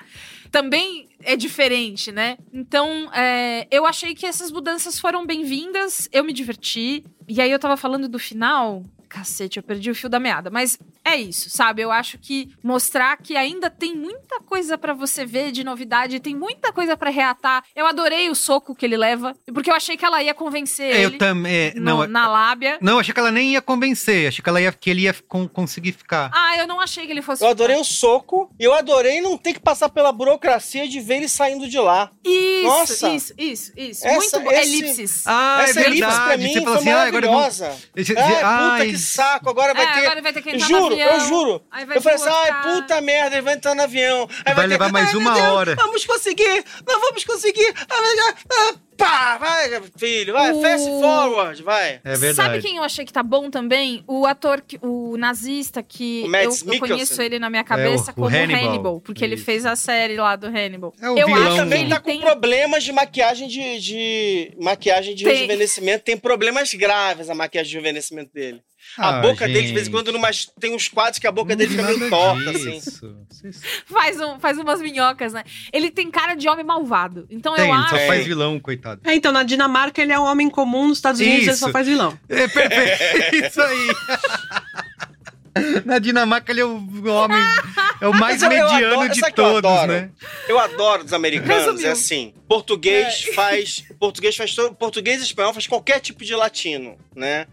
também é diferente, né? Então, é, eu achei que essas mudanças foram bem-vindas, eu me diverti. E aí eu tava falando do final. Cacete, eu perdi o fio da meada. Mas é isso, sabe? Eu acho que mostrar que ainda tem muita coisa pra você ver de novidade, tem muita coisa pra reatar. Eu adorei o soco que ele leva, porque eu achei que ela ia convencer Eu ele também. é, no- Não, na lábia. não, achei que ela nem ia convencer. Achei que, ela ia, que ele ia con- conseguir ficar. Ah, eu não achei que ele fosse. Eu adorei o soco e eu adorei não ter que passar pela burocracia de ver ele saindo de lá. Isso, Nossa. isso, isso, isso. Essa- Muito bom. esse- Elipses. Ah, Essa é elipse pra verdade. mim Você fala foi assim, ah, agora eu vou. Esse- É, puta que saco, agora vai É, ter... agora vai ter que entrar no juro, eu juro. aí vai Eu falei assim, ai, puta merda, ele vai entrar no avião. Aí Vai ter- levar mais ai, uma Deus, hora. Vamos conseguir, não vamos conseguir. Ah, ah, pá, vai, filho, vai, O- fast forward, vai. É verdade. Sabe quem eu achei que tá bom também? O ator, que, o nazista, que O eu, Mads eu conheço ele na minha cabeça É, o- o como Hannibal. Hannibal, porque ele Isso. fez a série lá do Hannibal. É o eu vilão. acho que Também ele tá com tem... problemas de maquiagem de, de maquiagem de Tem. rejuvenescimento, tem problemas graves a maquiagem de rejuvenescimento dele. a Ah, boca dele, de vez em quando, numas, tem uns quadros que a boca dele fica meio torta, assim. faz, um, faz umas minhocas, né? Ele tem cara de homem malvado. Então Tem, eu ele só faz vilão, coitado. É, então, na Dinamarca ele é um homem comum, nos Estados Unidos ele Isso. só faz vilão. É perfeito. <laughs> Isso aí. Na Dinamarca ele é o homem. É o mais eu- eu mediano adoro- de eu todos, adoro? né? Eu adoro dos americanos, Resumiu. é assim. Português faz. Português faz todo. Português e espanhol faz qualquer tipo de latino, né?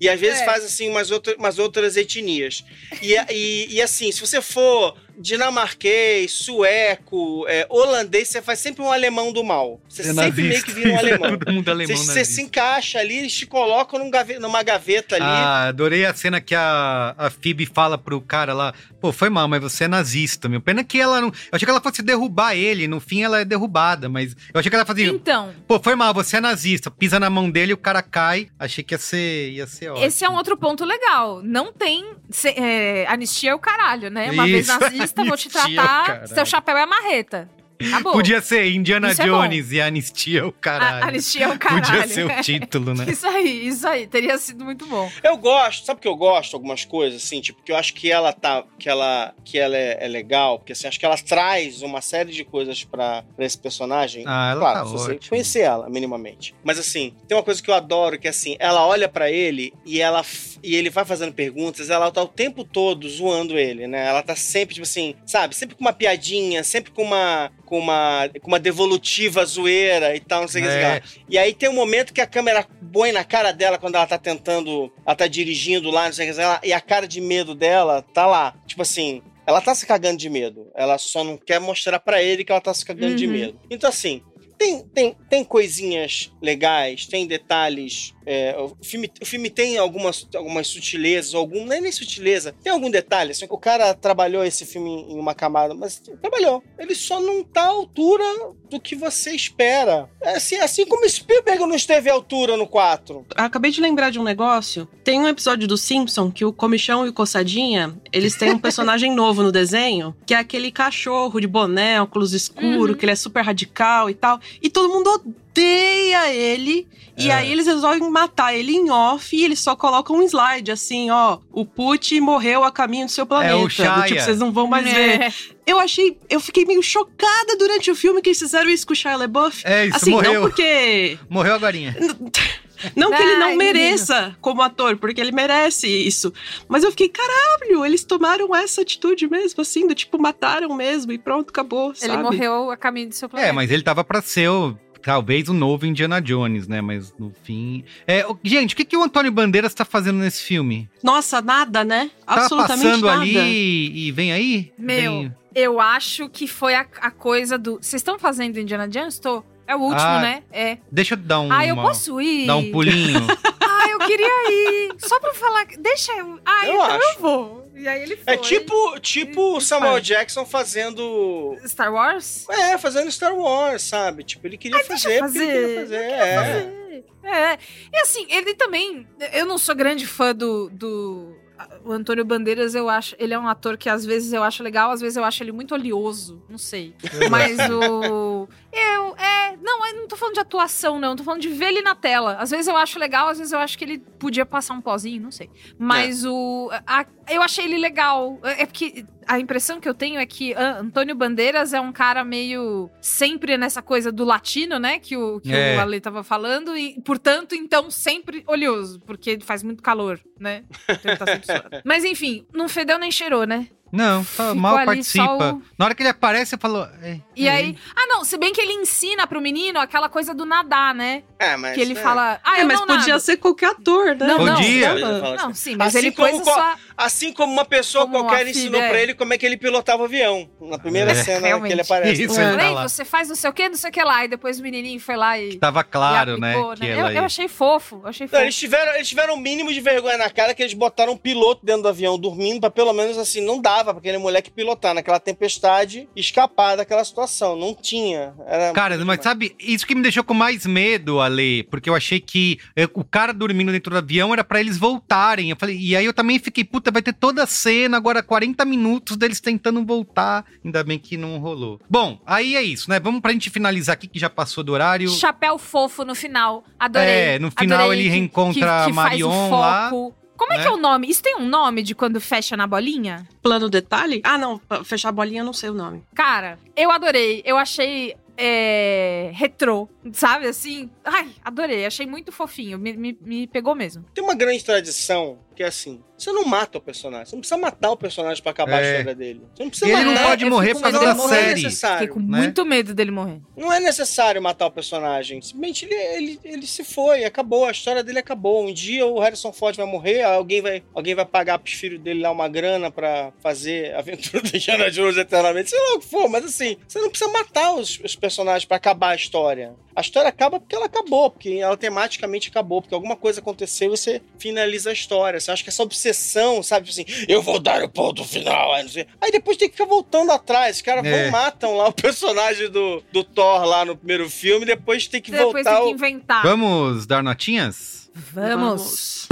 E às vezes É. faz assim umas, outra, umas outras etnias. E, e, e assim, se você for dinamarquês, sueco, é, holandês, você faz sempre um alemão do mal. Você É sempre nazista. meio que vira um <laughs> alemão. Todo mundo alemão Você, você nazista. se encaixa ali, eles te colocam num gave- numa gaveta ali. Ah, adorei a cena que a, a Phoebe fala pro cara lá, pô, foi mal, mas você é nazista, meu. Pena que ela não... Eu achei que ela fosse derrubar ele, no fim ela é derrubada, mas eu achei que ela fazia... Então, Pô, foi mal, você é nazista. Pisa na mão dele, o cara cai. Achei que ia ser, ia ser ótimo. esse é um outro ponto legal. Não tem... se- é, anistia é o caralho, né? Uma vez Isso, vou te o tratar... Seu chapéu é marreta. Acabou. Podia ser Indiana Isso é Jones e Anistia o caralho. A, anistia é o caralho. Podia ser o título, né? <laughs> Isso aí, isso aí. Teria sido muito bom. Eu gosto, sabe que eu gosto algumas coisas, assim, tipo, que eu acho que ela tá. que ela, que ela é, é legal, porque assim, acho que ela traz uma série de coisas pra, pra esse personagem. Ah, ela claro, tá se você ótima. conhecer ela, minimamente. Mas assim, tem uma coisa que eu adoro, que assim, ela olha pra ele e ela e ele vai fazendo perguntas, ela tá o tempo todo zoando ele, né? Ela tá sempre, tipo assim, sabe, sempre com uma piadinha, sempre com uma. Com uma. com uma devolutiva zoeira e tal, não sei o que. É. sei lá. E aí tem um momento que a câmera põe na cara dela quando ela tá tentando. Ela tá dirigindo lá, não sei o que, lá, e a cara de medo dela tá lá. Tipo assim. Ela tá se cagando de medo. Ela só não quer mostrar pra ele que ela tá se cagando de Uhum. medo. Então, assim, tem, tem, tem coisinhas legais, tem detalhes. é, o, filme, o filme tem algumas, algumas sutilezas, algum, não é nem sutileza, tem algum detalhe. Assim, o cara trabalhou esse filme em uma camada, mas trabalhou. Ele só não tá à altura do que você espera. É assim, assim como Spielberg não esteve à altura no 4. Acabei de lembrar de um negócio. Tem um episódio do Simpson que o Comichão e o Coçadinha, eles têm um <laughs> personagem novo no desenho, que é aquele cachorro de boné, óculos escuro, Uhum. que ele é super radical e tal. E todo mundo odeia ele. E É. aí eles resolvem matar ele em off e eles só colocam um slide assim, ó. O Put morreu a caminho do seu planeta. É o do tipo, vocês não vão mais ver. É. Eu achei, eu fiquei meio chocada durante o filme que eles fizeram isso com o Shia LaBeouf. É isso, assim, morreu. não porque Morreu agorinha. <laughs> não que ele não Ai, mereça como ator, porque ele merece isso. Mas eu fiquei, caralho, eles tomaram essa atitude mesmo, assim, do tipo, mataram mesmo e pronto, acabou, Ele sabe? morreu a caminho do seu planeta. É, mas ele tava pra ser o, talvez o novo Indiana Jones, né? Mas no fim. É, o- gente, o que, que o Antônio Bandeiras tá fazendo nesse filme? Nossa, nada, né? Tá Absolutamente passando nada. ali e vem aí? Meu, Vem- eu acho que foi a, a coisa do. Vocês estão fazendo Indiana Jones? Tô. É o último, Ah, né? É. Deixa eu dar um. Ah, eu posso ir? Dar um pulinho. <laughs> Ah, eu queria ir. Só pra falar. Deixa eu. Ah, Eu então acho. eu vou. E aí ele foi. É tipo, tipo o Isso Samuel faz. Jackson fazendo. Star Wars? É, fazendo Star Wars, sabe? Tipo, ele queria Deixa fazer, eu porque ele queria fazer. É. fazer. É. E assim, ele também. Eu não sou grande fã do. do o Antônio Bandeiras, eu acho. Ele é um ator que às vezes eu acho legal, às vezes eu acho ele muito oleoso. Não sei. <laughs> Mas o. Eu. É. Não, eu não tô falando de atuação, não. Tô falando de ver ele na tela. Às vezes eu acho legal, às vezes eu acho que ele podia passar um pozinho, não sei. Mas o. a- eu achei ele legal. É porque a impressão que eu tenho é que Antônio Bandeiras é um cara meio. sempre nessa coisa do latino, né? Que o, que É. o Ale tava falando. E, portanto, então, sempre oleoso. Porque faz muito calor, né? <laughs> Então tá. Mas enfim, não fedeu nem cheirou, né? Não, mal ali participa. o- Na hora que ele aparece, você falou. é, E é aí. Ah, não, se bem que ele ensina pro menino aquela coisa do nadar, né? É, mas. que ele é. fala. Ah, É, eu mas não podia nado. ser qualquer ator, né? Não, não, Podia. Não, Não, sim, mas Assim ele pôs a sua. Assim como uma pessoa Como qualquer ensinou é. ele como é que ele pilotava o avião. Na primeira É. cena Realmente. que ele aparece. Isso, É. ele tá você faz não sei o que, não sei o que lá. E depois o menininho foi lá e. Tava claro, e né? aplicou, Que Eu, ela eu achei fofo, eu achei Não, fofo. eles tiveram, eles tiveram um mínimo de vergonha na cara que eles botaram um piloto dentro do avião dormindo pra pelo menos assim, não dava pra aquele moleque pilotar naquela tempestade e escapar daquela situação. Não tinha. Era Cara, mas sabe, isso que me deixou com mais medo, Ale, porque eu achei que é, o cara dormindo dentro do avião era pra eles voltarem. Eu falei, e aí eu também fiquei, puta, vai ter toda a cena, agora 40 minutos deles tentando voltar. Ainda bem que não rolou. Bom, aí é isso, né? Vamos pra gente finalizar aqui, que já passou do horário. Chapéu fofo no final. Adorei. É, no final Adorei ele que- reencontra que- a que faz o Marion lá. Como é né? que é o nome? Isso tem um nome de quando fecha na bolinha? Plano detalhe? Ah, não, fechar a bolinha eu não sei o nome. Cara, eu adorei. Eu achei é, retrô, sabe? Assim, ai, adorei. Achei muito fofinho. Me, me, me pegou mesmo. Tem uma grande tradição que é assim: você não mata o personagem. Você não precisa matar o personagem pra acabar a É. história dele. Você não precisa E ele não matar. pode eu morrer por causa da não é série. Fiquei com né? muito medo dele morrer. Não é necessário matar o personagem. Simplesmente ele, ele, ele se foi, acabou. A história dele acabou. Um dia o Harrison Ford vai morrer, alguém vai, alguém vai pagar pros filhos dele lá uma grana pra fazer a aventura <laughs> do Indiana Jones eternamente. Sei lá o que for, mas assim, você não precisa matar os, os personagens pra acabar a história. A história acaba porque ela acabou, porque ela tematicamente acabou, porque alguma coisa aconteceu e você finaliza a história. Você acha que essa obsessão, sabe, tipo assim, eu vou dar o ponto final, aí, não sei. aí depois tem que ficar voltando atrás. Os caras É. vão matam lá o personagem do, do Thor lá no primeiro filme, depois tem que Depois voltar. tem que o- inventar. Vamos dar notinhas? Vamos.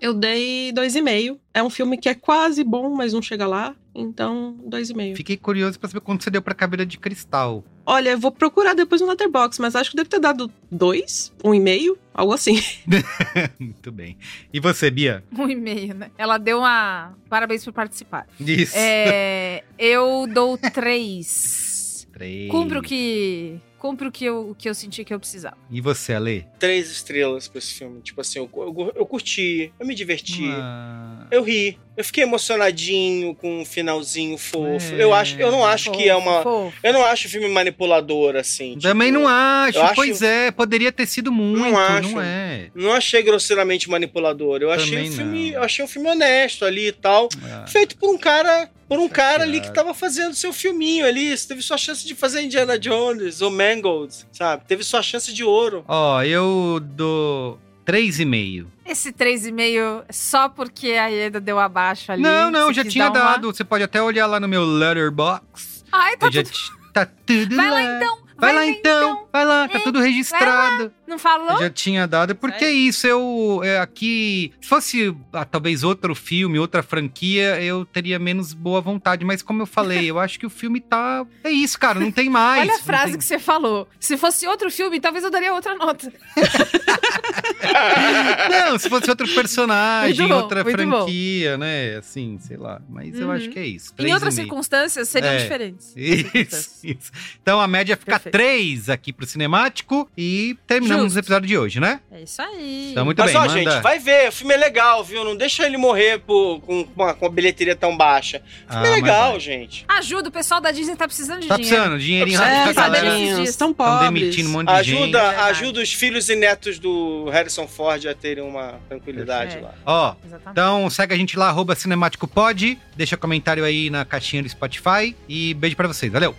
Eu dei dois e meio. É um filme que é quase bom, mas não chega lá. Então, 2,5. Fiquei curioso pra saber quanto você deu pra Caveira de Cristal. Olha, eu vou procurar depois no Letterboxd, mas acho que deve ter dado 2, 1,5, algo assim. <laughs> <laughs> Muito bem. E você, Bia? Um e-mail, né? Ela deu uma. Parabéns por participar. Isso. É, eu dou <laughs> três. Três. Cumpre o que. Cumpre o que eu, o que eu senti que eu precisava. E você, Ale? Três estrelas pra esse filme. Tipo assim, eu, eu, eu curti, eu me diverti. Ah, Eu ri. Eu fiquei emocionadinho com um finalzinho fofo. É. Eu acho, eu não acho que é uma. Fofo. Eu não acho o filme manipulador, assim. Também tipo, não acho. eu acho- Pois é, poderia ter sido muito. Não, acho. é. Não achei grosseiramente manipulador. Eu achei Também um filme. não. Eu achei um filme honesto ali e tal. Ah, Feito por um cara. Por um cara ali que tava fazendo seu filminho ali. Você teve sua chance de fazer Indiana Jones ou Mangold, sabe? Teve sua chance de ouro. Ó, eu dou três e meio. Esse 3,5 é só porque a Ieda deu abaixo ali. Não, não, já tinha dar uma- dado. Você pode até olhar lá no meu Letterboxd. Ai, tá Eu tudo... Tá tudo Vai lá lá. então. Vai, lá então. Vai lá, tá É, tudo registrado. Não falou? Eu já tinha dado. Porque isso, eu é, aqui. Se fosse ah, talvez outro filme, outra franquia, eu teria menos boa vontade. Mas como eu falei, eu acho que o filme tá. É isso, cara, não tem <laughs> mais. Olha a frase tem- que você falou. Se fosse outro filme, talvez eu daria outra nota. <laughs> <laughs> Não, se fosse outro personagem, bom, outra muito bom. franquia, né? Assim, sei lá. Mas eu Uhum. acho que é isso. em outras e circunstâncias seriam É. diferentes. <laughs> Isso, isso. Então a média fica Perfeito. 3 aqui pro cinemático e terminamos Justo. o episódio de hoje, né? É isso aí. Então, muito Mas bem, ó, manda. gente, vai ver. O filme é legal, viu? Não deixa ele morrer por, com, uma, com uma bilheteria tão baixa. O filme Ah, é mas legal, vai. gente. Ajuda, o pessoal da Disney tá precisando de Tá dinheiro. precisando, dinheirinho Tá É, precisando, galera. sabendo tadinhos, disso. estão Estão pobres. demitindo um monte de gente. Ajuda, verdade. ajuda os filhos e netos do Harrison Ford a terem uma tranquilidade Perfeito. lá. Ó, Exatamente. então segue a gente lá, arroba cinemáticopod, deixa comentário aí na caixinha do Spotify e beijo pra vocês, valeu!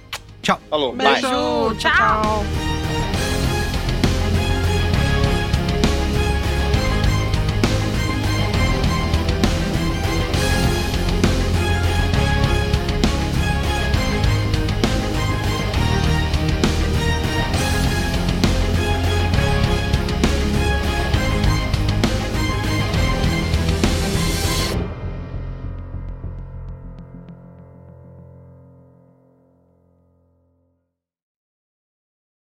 Falou, bye. Beijo, tchau. tchau.